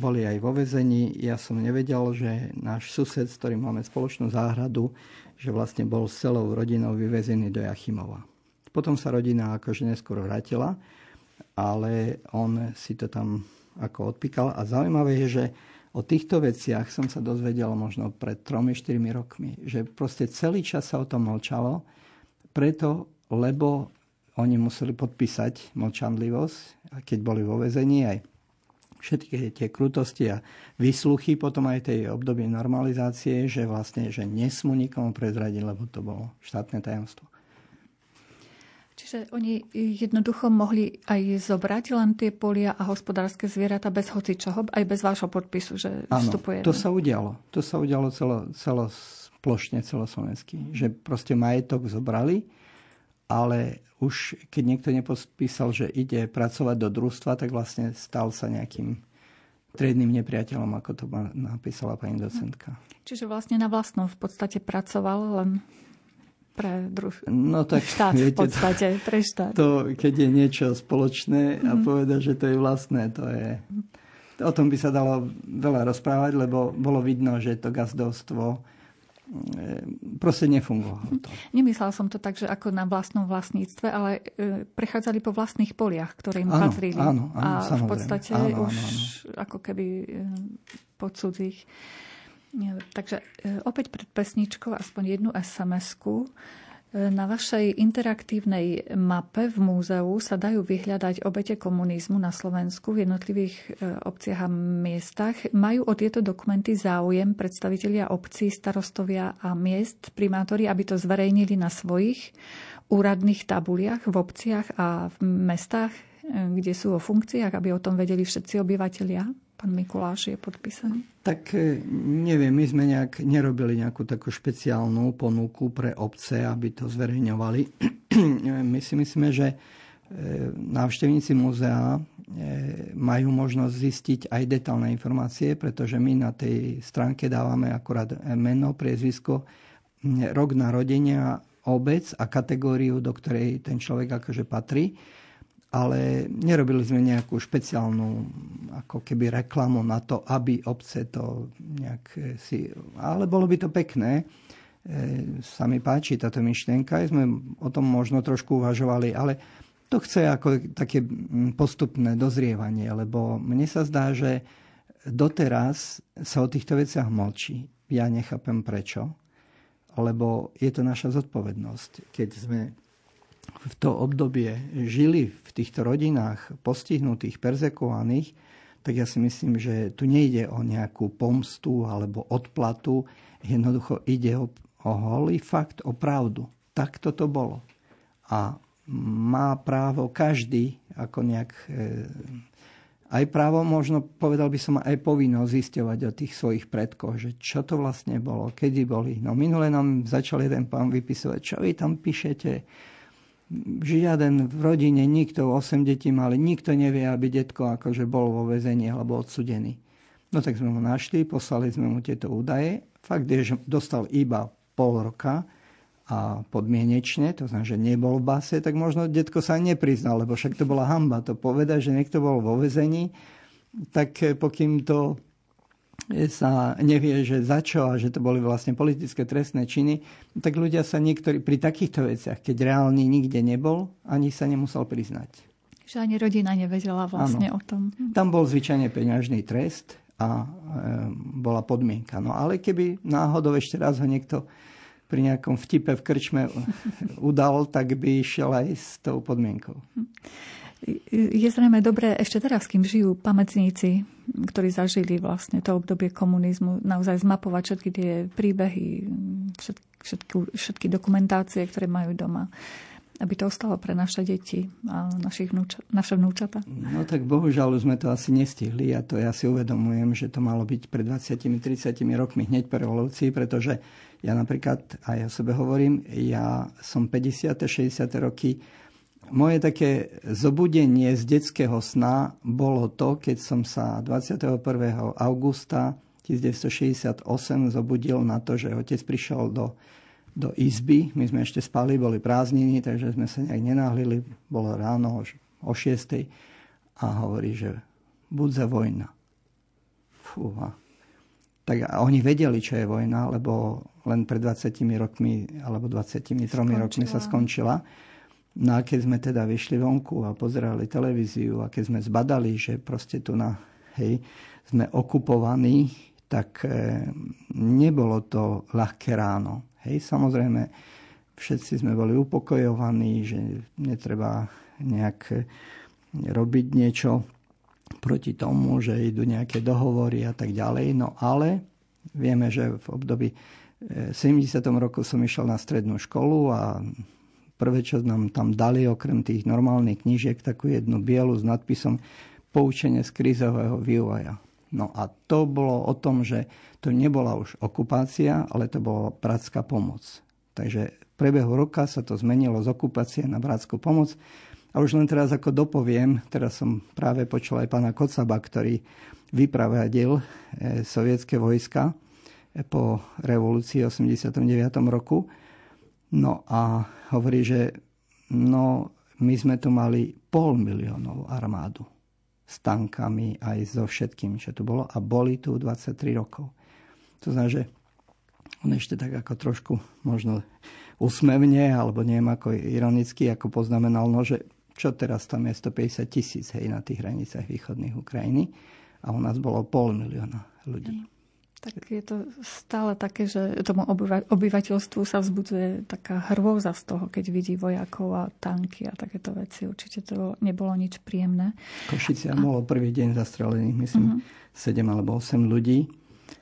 boli aj vo vezení. Ja som nevedel, že náš sused, s ktorým máme spoločnú záhradu, že vlastne bol s celou rodinou vyvezený do Jachimova. Potom sa rodina akože neskôr vrátila, ale on si to tam ako odpíkal. A zaujímavé je, že O týchto veciach som sa dozvedel možno pred 3-4 rokmi, že proste celý čas sa o tom mlčalo, preto, lebo oni museli podpísať mlčanlivosť, keď boli vo vezení aj všetky tie krutosti a vysluchy, potom aj tej obdobie normalizácie, že vlastne, že nesmú nikomu prezradiť, lebo to bolo štátne tajomstvo. Čiže oni jednoducho mohli aj zobrať len tie polia a hospodárske zvieratá bez hocičoho, aj bez vášho podpisu, že Áno, vstupuje. to sa udialo. To sa udialo celo, celo plošne, celoslovenský. Že proste majetok zobrali, ale už keď niekto nepodpísal, že ide pracovať do družstva, tak vlastne stal sa nejakým triedným nepriateľom, ako to napísala pani docentka. Čiže vlastne na vlastnom v podstate pracoval len pre druh... No tak, štát viete, v podstate, pre štát. To, keď je niečo spoločné a mm. povedať, že to je vlastné, to je... O tom by sa dalo veľa rozprávať, lebo bolo vidno, že to gazdovstvo e, proste nefungovalo. To. Nemyslela som to tak, že ako na vlastnom vlastníctve, ale e, prechádzali po vlastných poliach, ktoré im áno, patrili. Áno, áno, a samozrejme. v podstate áno, už áno, áno. ako keby po cudzích. Takže e, opäť pred pesničkou aspoň jednu SMS-ku. E, na vašej interaktívnej mape v múzeu sa dajú vyhľadať obete komunizmu na Slovensku v jednotlivých e, obciach a miestach. Majú o tieto dokumenty záujem predstavitelia obcí, starostovia a miest, primátori, aby to zverejnili na svojich úradných tabuliach v obciach a v mestách, kde sú o funkciách, aby o tom vedeli všetci obyvateľia? Pán Mikuláš je podpísaný. Tak e, neviem, my sme nejak nerobili nejakú takú špeciálnu ponuku pre obce, aby to zverejňovali. (clears throat) my si myslíme, že e, návštevníci múzea e, majú možnosť zistiť aj detálne informácie, pretože my na tej stránke dávame akurát meno, priezvisko, rok narodenia, obec a kategóriu, do ktorej ten človek akože patrí ale nerobili sme nejakú špeciálnu ako keby reklamu na to, aby obce to nejak eh, si... Ale bolo by to pekné. E, sa mi páči táto myšlienka. Aj sme o tom možno trošku uvažovali, ale to chce ako také mm, postupné dozrievanie, lebo mne sa zdá, že doteraz sa o týchto veciach mlčí. Ja nechápem prečo, lebo je to naša zodpovednosť. Keď sme v to obdobie žili v týchto rodinách postihnutých, perzekovaných, tak ja si myslím, že tu nejde o nejakú pomstu alebo odplatu. Jednoducho ide o, o holý fakt, o pravdu. Tak toto bolo. A má právo každý, ako nejak... E, aj právo, možno povedal by som, aj povinnosť zisťovať o tých svojich predkoch, že čo to vlastne bolo, kedy boli. No minule nám začal jeden pán vypisovať, čo vy tam píšete, žiaden v rodine, nikto, 8 detí mali, nikto nevie, aby detko akože bol vo väzení alebo odsudený. No tak sme ho našli, poslali sme mu tieto údaje. Fakt je, že dostal iba pol roka a podmienečne, to znamená, že nebol v base, tak možno detko sa nepriznal, lebo však to bola hamba to povedať, že niekto bol vo väzení, tak pokým to sa nevie, že za čo a že to boli vlastne politické trestné činy, tak ľudia sa niektorí pri takýchto veciach, keď reálne nikde nebol, ani sa nemusel priznať. Že ani rodina nevedela vlastne ano. o tom. Tam bol zvyčajne peňažný trest a e, bola podmienka. No ale keby náhodou ešte raz ho niekto pri nejakom vtipe v krčme (laughs) udal, tak by išiel aj s tou podmienkou. Je zrejme dobré ešte teraz, kým žijú pamätníci, ktorí zažili vlastne to obdobie komunizmu, naozaj zmapovať všetky tie príbehy, všetky, všetky, všetky dokumentácie, ktoré majú doma aby to ostalo pre naše deti a našich vnúča, naše vnúčata? No tak bohužiaľ už sme to asi nestihli a to ja si uvedomujem, že to malo byť pred 20-30 rokmi hneď po revolúcii, pretože ja napríklad, a ja sebe hovorím, ja som 50. 60. roky moje také zobudenie z detského sna bolo to, keď som sa 21. augusta 1968 zobudil na to, že otec prišiel do, do izby. My sme ešte spali, boli prázdniny, takže sme sa nejak nenáhlili. Bolo ráno o 6. a hovorí, že budze vojna. Fúha. Tak a oni vedeli, čo je vojna, lebo len pred 20 rokmi alebo 23 skončila. rokmi sa skončila. No a keď sme teda vyšli vonku a pozerali televíziu a keď sme zbadali, že proste tu na, hej, sme okupovaní, tak e, nebolo to ľahké ráno. Hej, samozrejme, všetci sme boli upokojovaní, že netreba nejak robiť niečo proti tomu, že idú nejaké dohovory a tak ďalej. No ale vieme, že v období v 70. roku som išiel na strednú školu a prvé, čo nám tam dali, okrem tých normálnych knížiek, takú jednu bielu s nadpisom Poučenie z krízového vývoja. No a to bolo o tom, že to nebola už okupácia, ale to bola bratská pomoc. Takže v priebehu roka sa to zmenilo z okupácie na bratskú pomoc. A už len teraz ako dopoviem, teraz som práve počul aj pána Kocaba, ktorý vypravadil eh, sovietské vojska po revolúcii 89. roku. No a hovorí, že no, my sme tu mali pol miliónov armádu s tankami aj so všetkým, čo tu bolo a boli tu 23 rokov. To znamená, že on ešte tak ako trošku možno usmevne, alebo neviem ako ironicky, ako poznamenal, no, že čo teraz tam je 150 tisíc hej, na tých hranicách východných Ukrajiny a u nás bolo pol milióna ľudí. Hej. Tak je to stále také, že tomu obyvateľstvu sa vzbudzuje taká hrôza z toho, keď vidí vojakov a tanky a takéto veci. Určite to nebolo nič príjemné. Košice a... bolo prvý deň zastrelených, myslím, uh-huh. Mhm. 7 alebo 8 ľudí.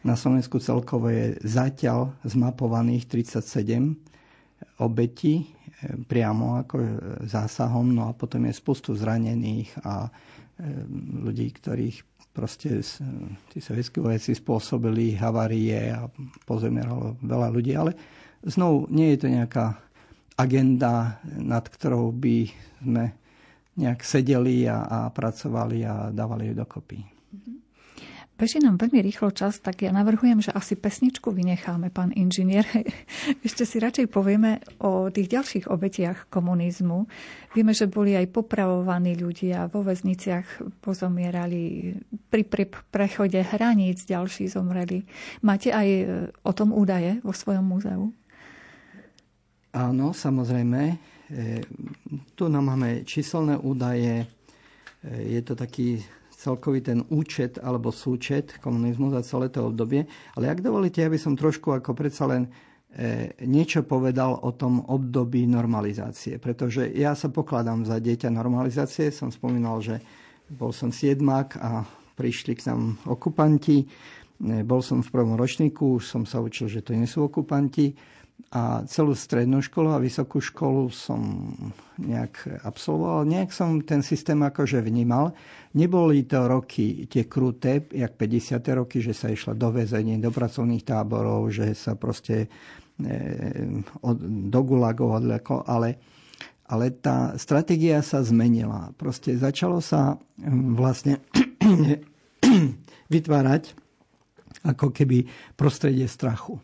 Na Slovensku celkovo je zatiaľ zmapovaných 37 obetí e, priamo ako e, zásahom, no a potom je spustu zranených a e, ľudí, ktorých proste tí sovietskí vojaci spôsobili havárie a pozemieralo veľa ľudí, ale znovu nie je to nejaká agenda, nad ktorou by sme nejak sedeli a, a pracovali a dávali ju dokopy. Beží nám veľmi rýchlo čas, tak ja navrhujem, že asi pesničku vynecháme, pán inžinier. (laughs) Ešte si radšej povieme o tých ďalších obetiach komunizmu. Vieme, že boli aj popravovaní ľudia, vo väzniciach pozomierali, pri, pri prechode hraníc ďalší zomreli. Máte aj e, o tom údaje vo svojom múzeu? Áno, samozrejme. E, tu nám máme číselné údaje. E, je to taký celkový ten účet alebo súčet komunizmu za celé to obdobie. Ale ak dovolíte, aby som trošku ako predsa len e, niečo povedal o tom období normalizácie. Pretože ja sa pokladám za dieťa normalizácie. Som spomínal, že bol som siedmak a prišli k nám okupanti. E, bol som v prvom ročníku, už som sa učil, že to nie sú okupanti a celú strednú školu a vysokú školu som nejak absolvoval. Nejak som ten systém akože vnímal. Neboli to roky tie kruté, jak 50. roky, že sa išla do väzení, do pracovných táborov, že sa proste e, od, do gulagov odleko, ale, ale tá stratégia sa zmenila. Proste začalo sa vlastne (clears throat) vytvárať ako keby prostredie strachu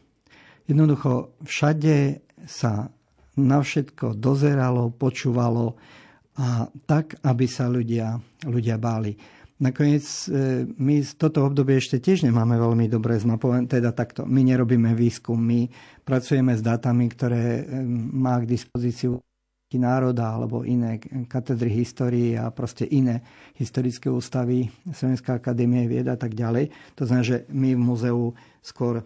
Jednoducho všade sa na všetko dozeralo, počúvalo a tak, aby sa ľudia, ľudia báli. Nakoniec e, my toto obdobie ešte tiež nemáme veľmi dobre zmapované, teda takto. My nerobíme výskum, my pracujeme s dátami, ktoré e, má k dispozíciu národa alebo iné katedry histórie a proste iné historické ústavy, Slovenská akadémie vied a tak ďalej. To znamená, že my v muzeu skôr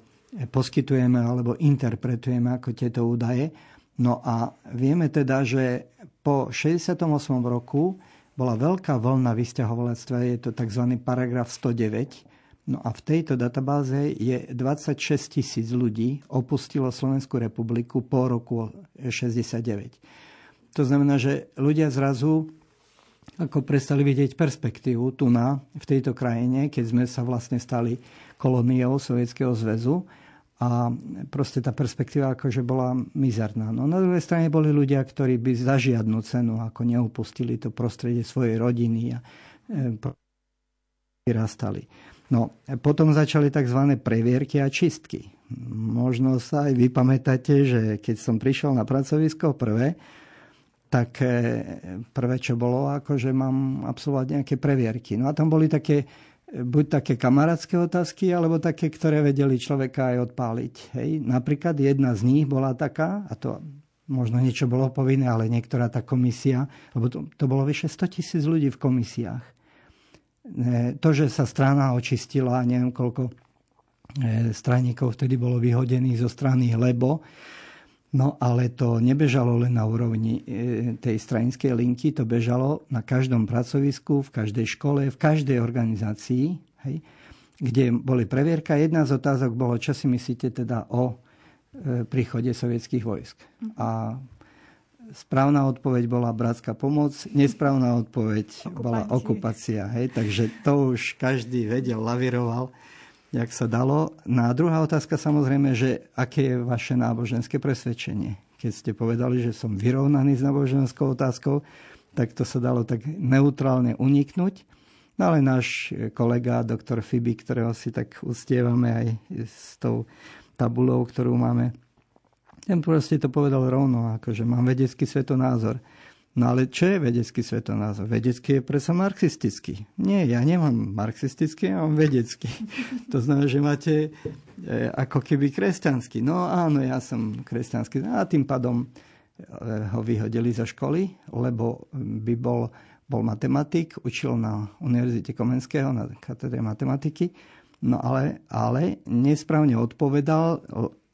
poskytujeme alebo interpretujeme ako tieto údaje. No a vieme teda, že po 68. roku bola veľká vlna vysťahovalectva, je to tzv. paragraf 109. No a v tejto databáze je 26 tisíc ľudí opustilo Slovenskú republiku po roku 69. To znamená, že ľudia zrazu ako prestali vidieť perspektívu tu na, v tejto krajine, keď sme sa vlastne stali kolóniou Sovietskeho zväzu a proste tá perspektíva akože bola mizerná. No na druhej strane boli ľudia, ktorí by za žiadnu cenu ako neupustili to prostredie svojej rodiny a e, vyrastali. No, potom začali tzv. previerky a čistky. Možno sa aj vy pamätáte, že keď som prišiel na pracovisko prvé, tak e, prvé, čo bolo, ako že mám absolvovať nejaké previerky. No a tam boli také buď také kamarátske otázky, alebo také, ktoré vedeli človeka aj odpáliť. Hej. Napríklad jedna z nich bola taká, a to možno niečo bolo povinné, ale niektorá tá komisia, lebo to, to bolo vyše 100 tisíc ľudí v komisiách. E, to, že sa strana očistila, neviem koľko e, straníkov vtedy bolo vyhodených zo strany, lebo No ale to nebežalo len na úrovni e, tej stranickej linky, to bežalo na každom pracovisku, v každej škole, v každej organizácii, hej, kde boli previerka. Jedna z otázok bolo, čo si myslíte teda o e, príchode sovietských vojsk. A správna odpoveď bola bratská pomoc, nesprávna odpoveď Okupácie. bola okupácia. Hej, takže to už každý vedel, laviroval jak sa dalo. No druhá otázka samozrejme, že aké je vaše náboženské presvedčenie. Keď ste povedali, že som vyrovnaný s náboženskou otázkou, tak to sa dalo tak neutrálne uniknúť. No ale náš kolega, doktor Fibi, ktorého si tak ustievame aj s tou tabulou, ktorú máme, ten proste to povedal rovno, akože mám vedecký svetonázor. No ale čo je vedecký svetonázor? Vedecký je presa marxistický. Nie, ja nemám marxistický, ja mám vedecký. (laughs) To znamená, že máte e, ako keby kresťanský. No áno, ja som kresťanský. A tým pádom e, ho vyhodili zo školy, lebo by bol, bol matematik, učil na Univerzite Komenského, na katedre matematiky, no ale, ale nesprávne odpovedal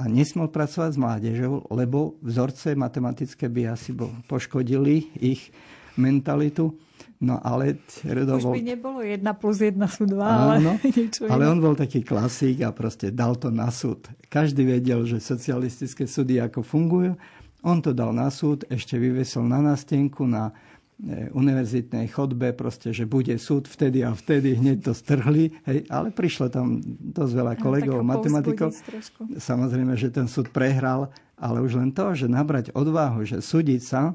a nesmel pracovať s mládežou, lebo vzorce matematické by asi poškodili ich mentalitu. No ale Redo Už by nebolo jedna plus jedna sú dva, Áno, ale (laughs) niečo Ale on bol taký klasík a proste dal to na súd. Každý vedel, že socialistické súdy ako fungujú. On to dal na súd, ešte vyvesol na nástenku na univerzitnej chodbe, proste, že bude súd vtedy a vtedy, hneď to strhli, hej, ale prišlo tam dosť veľa kolegov, matematikov. Samozrejme, že ten súd prehral, ale už len to, že nabrať odvahu, že súdiť sa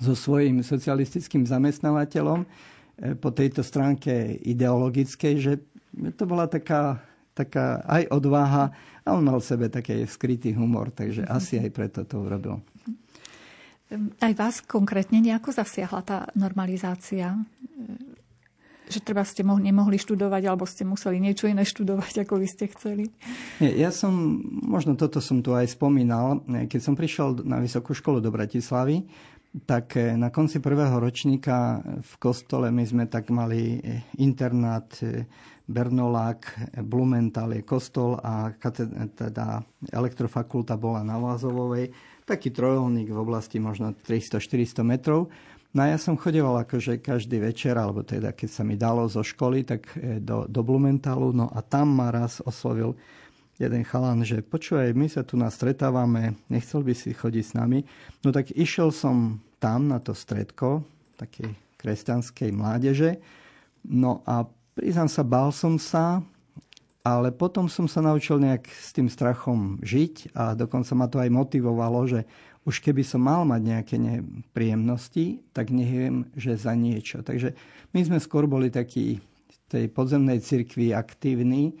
so svojím socialistickým zamestnávateľom e, po tejto stránke ideologickej, že to bola taká, taká aj odvaha a on mal v sebe taký skrytý humor, takže mm-hmm. asi aj preto to urobil. Aj vás konkrétne nejako zasiahla tá normalizácia? Že treba ste nemohli študovať, alebo ste museli niečo iné študovať, ako vy ste chceli? Ja som, možno toto som tu aj spomínal, keď som prišiel na vysokú školu do Bratislavy, tak na konci prvého ročníka v kostole my sme tak mali internát Bernolák, Blumenthal je kostol a teda elektrofakulta bola na Vázovovej taký trojolník v oblasti možno 300-400 metrov. No a ja som chodeval akože každý večer, alebo teda keď sa mi dalo zo školy, tak e, do, do Blumentálu. No a tam ma raz oslovil jeden chalan, že počúvaj, my sa tu nás stretávame, nechcel by si chodiť s nami. No tak išiel som tam na to stredko, takej kresťanskej mládeže. No a priznám sa, bál som sa, ale potom som sa naučil nejak s tým strachom žiť a dokonca ma to aj motivovalo, že už keby som mal mať nejaké nepríjemnosti, tak neviem, že za niečo. Takže my sme skôr boli takí v tej podzemnej cirkvi aktívni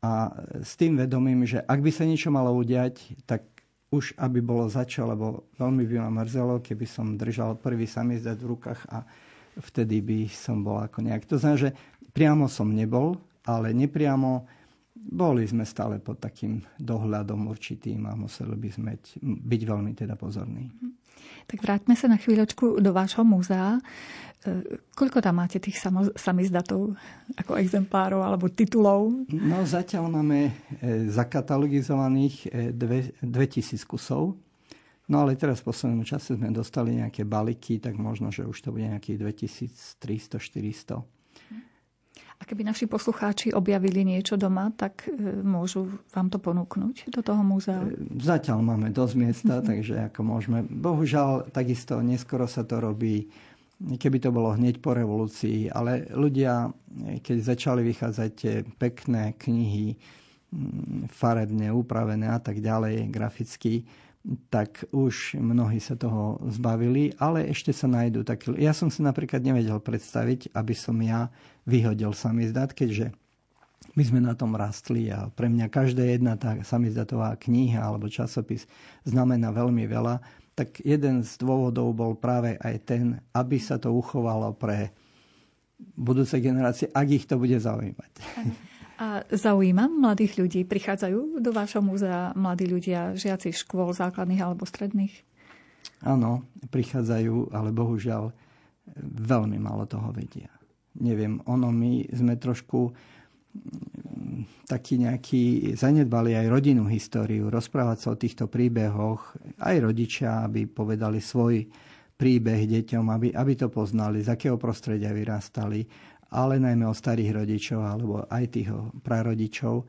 a s tým vedomím, že ak by sa niečo malo udiať, tak už aby bolo začal, lebo veľmi by ma mrzelo, keby som držal prvý samizdat v rukách a vtedy by som bol ako nejak. To znamená, že priamo som nebol, ale nepriamo boli sme stále pod takým dohľadom určitým a museli by sme byť veľmi teda pozorní. Tak vráťme sa na chvíľočku do vášho múzea. E, koľko tam máte tých samizdatov ako exemplárov alebo titulov? No zatiaľ máme e, zakatalogizovaných 2000 e, kusov. No ale teraz v poslednom čase sme dostali nejaké baliky, tak možno, že už to bude nejakých 2300-400. A keby naši poslucháči objavili niečo doma, tak e, môžu vám to ponúknuť do toho múzea? E, zatiaľ máme dosť miesta, (laughs) takže ako môžeme. Bohužiaľ, takisto neskoro sa to robí, keby to bolo hneď po revolúcii, ale ľudia, keď začali vychádzať tie pekné knihy, farebne upravené a tak ďalej, graficky, tak už mnohí sa toho zbavili, ale ešte sa nájdú takí. Ja som si napríklad nevedel predstaviť, aby som ja vyhodil samizdat, keďže my sme na tom rastli a pre mňa každá jedna tá samizdatová kniha alebo časopis znamená veľmi veľa, tak jeden z dôvodov bol práve aj ten, aby sa to uchovalo pre budúce generácie, ak ich to bude zaujímať. A zaujíma mladých ľudí? Prichádzajú do vášho múzea mladí ľudia, žiaci škôl základných alebo stredných? Áno, prichádzajú, ale bohužiaľ veľmi málo toho vedia. Neviem, ono my sme trošku taký nejaký, zanedbali aj rodinnú históriu, rozprávať sa o týchto príbehoch, aj rodičia, aby povedali svoj príbeh deťom, aby, aby to poznali, z akého prostredia vyrastali, ale najmä o starých rodičov alebo aj tých prarodičov.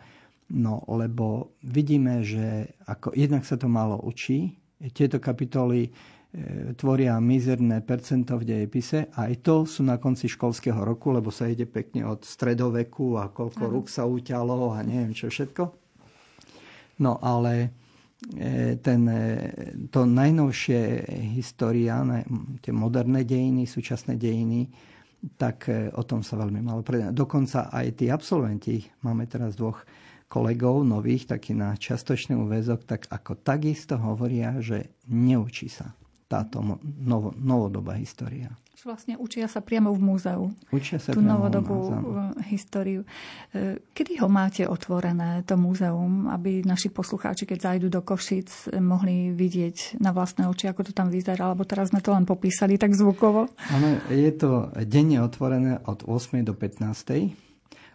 No, lebo vidíme, že ako jednak sa to malo učí. Tieto kapitoly E, tvoria mizerné percento v dejepise a aj to sú na konci školského roku, lebo sa ide pekne od stredoveku a koľko Aha. rúk sa uťalo a neviem čo všetko. No ale e, ten, e, to najnovšie história, tie moderné dejiny, súčasné dejiny, tak o tom sa veľmi malo predať. Dokonca aj tí absolventi, máme teraz dvoch kolegov nových, taký na častočný úvezok, tak ako takisto hovoria, že neučí sa táto novo, novodobá história. Vlastne učia sa priamo v múzeu. Učia sa tú novodobú eh, históriu. Eh, kedy ho máte otvorené, to múzeum, aby naši poslucháči, keď zajdu do Košic, mohli vidieť na vlastné oči, ako to tam vyzerá, alebo teraz sme to len popísali tak zvukovo? Áno, je to denne otvorené od 8. do 15.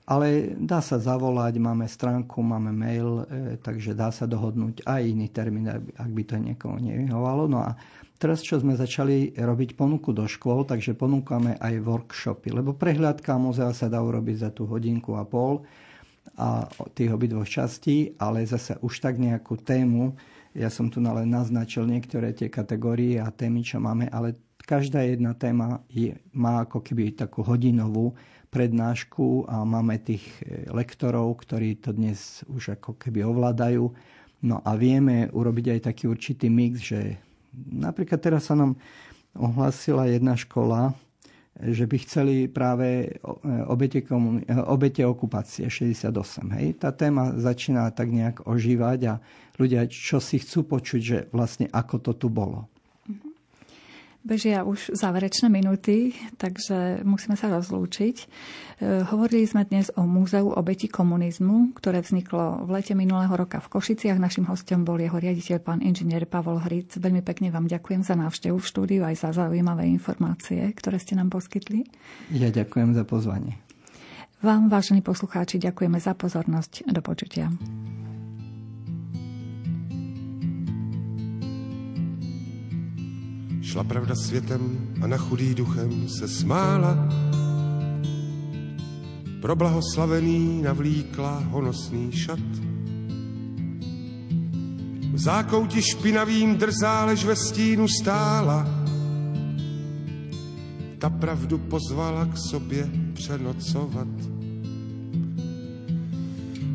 Ale dá sa zavolať, máme stránku, máme mail, e, takže dá sa dohodnúť aj iný termín, ak by to niekomu nevyhovalo. No a Teraz, čo sme začali robiť ponuku do škôl, takže ponúkame aj workshopy, lebo prehľadka muzea sa dá urobiť za tú hodinku a pol a tých obidvoch častí, ale zase už tak nejakú tému, ja som tu len naznačil niektoré tie kategórie a témy, čo máme, ale každá jedna téma je, má ako keby takú hodinovú prednášku a máme tých e, lektorov, ktorí to dnes už ako keby ovládajú. No a vieme urobiť aj taký určitý mix, že Napríklad teraz sa nám ohlásila jedna škola, že by chceli práve obete, komun- obete okupácie 68. Hej? Tá téma začína tak nejak ožívať a ľudia čo si chcú počuť, že vlastne ako to tu bolo. Bežia už záverečné minúty, takže musíme sa rozlúčiť. E, hovorili sme dnes o Múzeu obeti komunizmu, ktoré vzniklo v lete minulého roka v Košiciach. Našim hostom bol jeho riaditeľ, pán inžinier Pavol Hric. Veľmi pekne vám ďakujem za návštevu v štúdiu aj za zaujímavé informácie, ktoré ste nám poskytli. Ja ďakujem za pozvanie. Vám, vážení poslucháči, ďakujeme za pozornosť. Do počutia. Šla pravda světem a na chudý duchem se smála. Pro blahoslavený navlíkla honosný šat. V zákouti špinavým drzá, lež ve stínu stála. Ta pravdu pozvala k sobě přenocovat.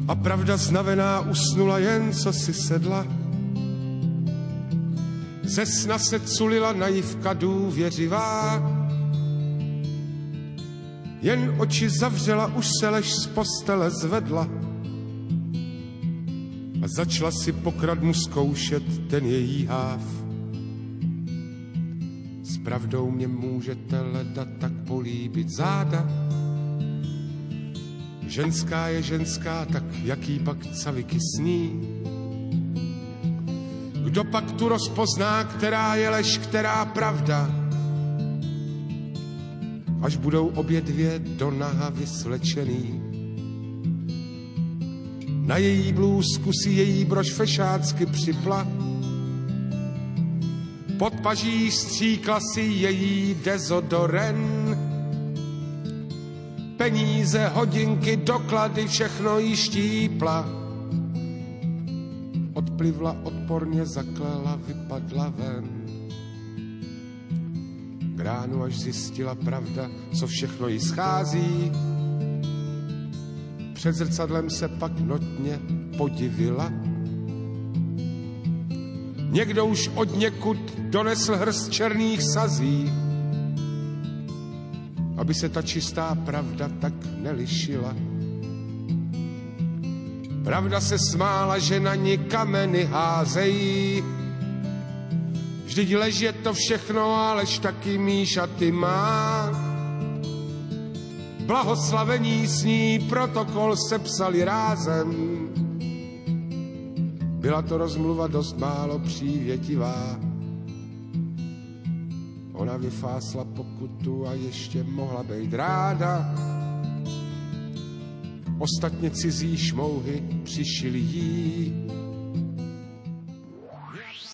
A pravda znavená usnula jen, co si sedla ze sna se culila naivka důvěřivá. Jen oči zavřela, už se lež z postele zvedla. A začala si pokradmu zkoušet ten její háv. S pravdou mě můžete leda tak políbit záda. Ženská je ženská, tak jaký pak caviky sní kdo pak tu rozpozná, která je lež, která pravda? Až budou obě dvě do naha vyslečený. Na její blůzku si její brož fešácky připla. Pod paží stříkla si její dezodoren. Peníze, hodinky, doklady, všechno jí štípla odplivla, odporně zaklela, vypadla ven. K ránu až zjistila pravda, co všechno jí schází. Před zrcadlem se pak notně podivila. Někdo už od někud donesl hrst černých sazí, aby se ta čistá pravda tak nelišila Pravda se smála, že na ní kameny házejí. Vždyť lež je to všechno, alež taky míšaty má. Blahoslavení s ní protokol sepsali rázem. Byla to rozmluva dost málo přívětivá. Ona vyfásla pokutu a ještě mohla být ráda ostatně cizí šmouhy přišili jí.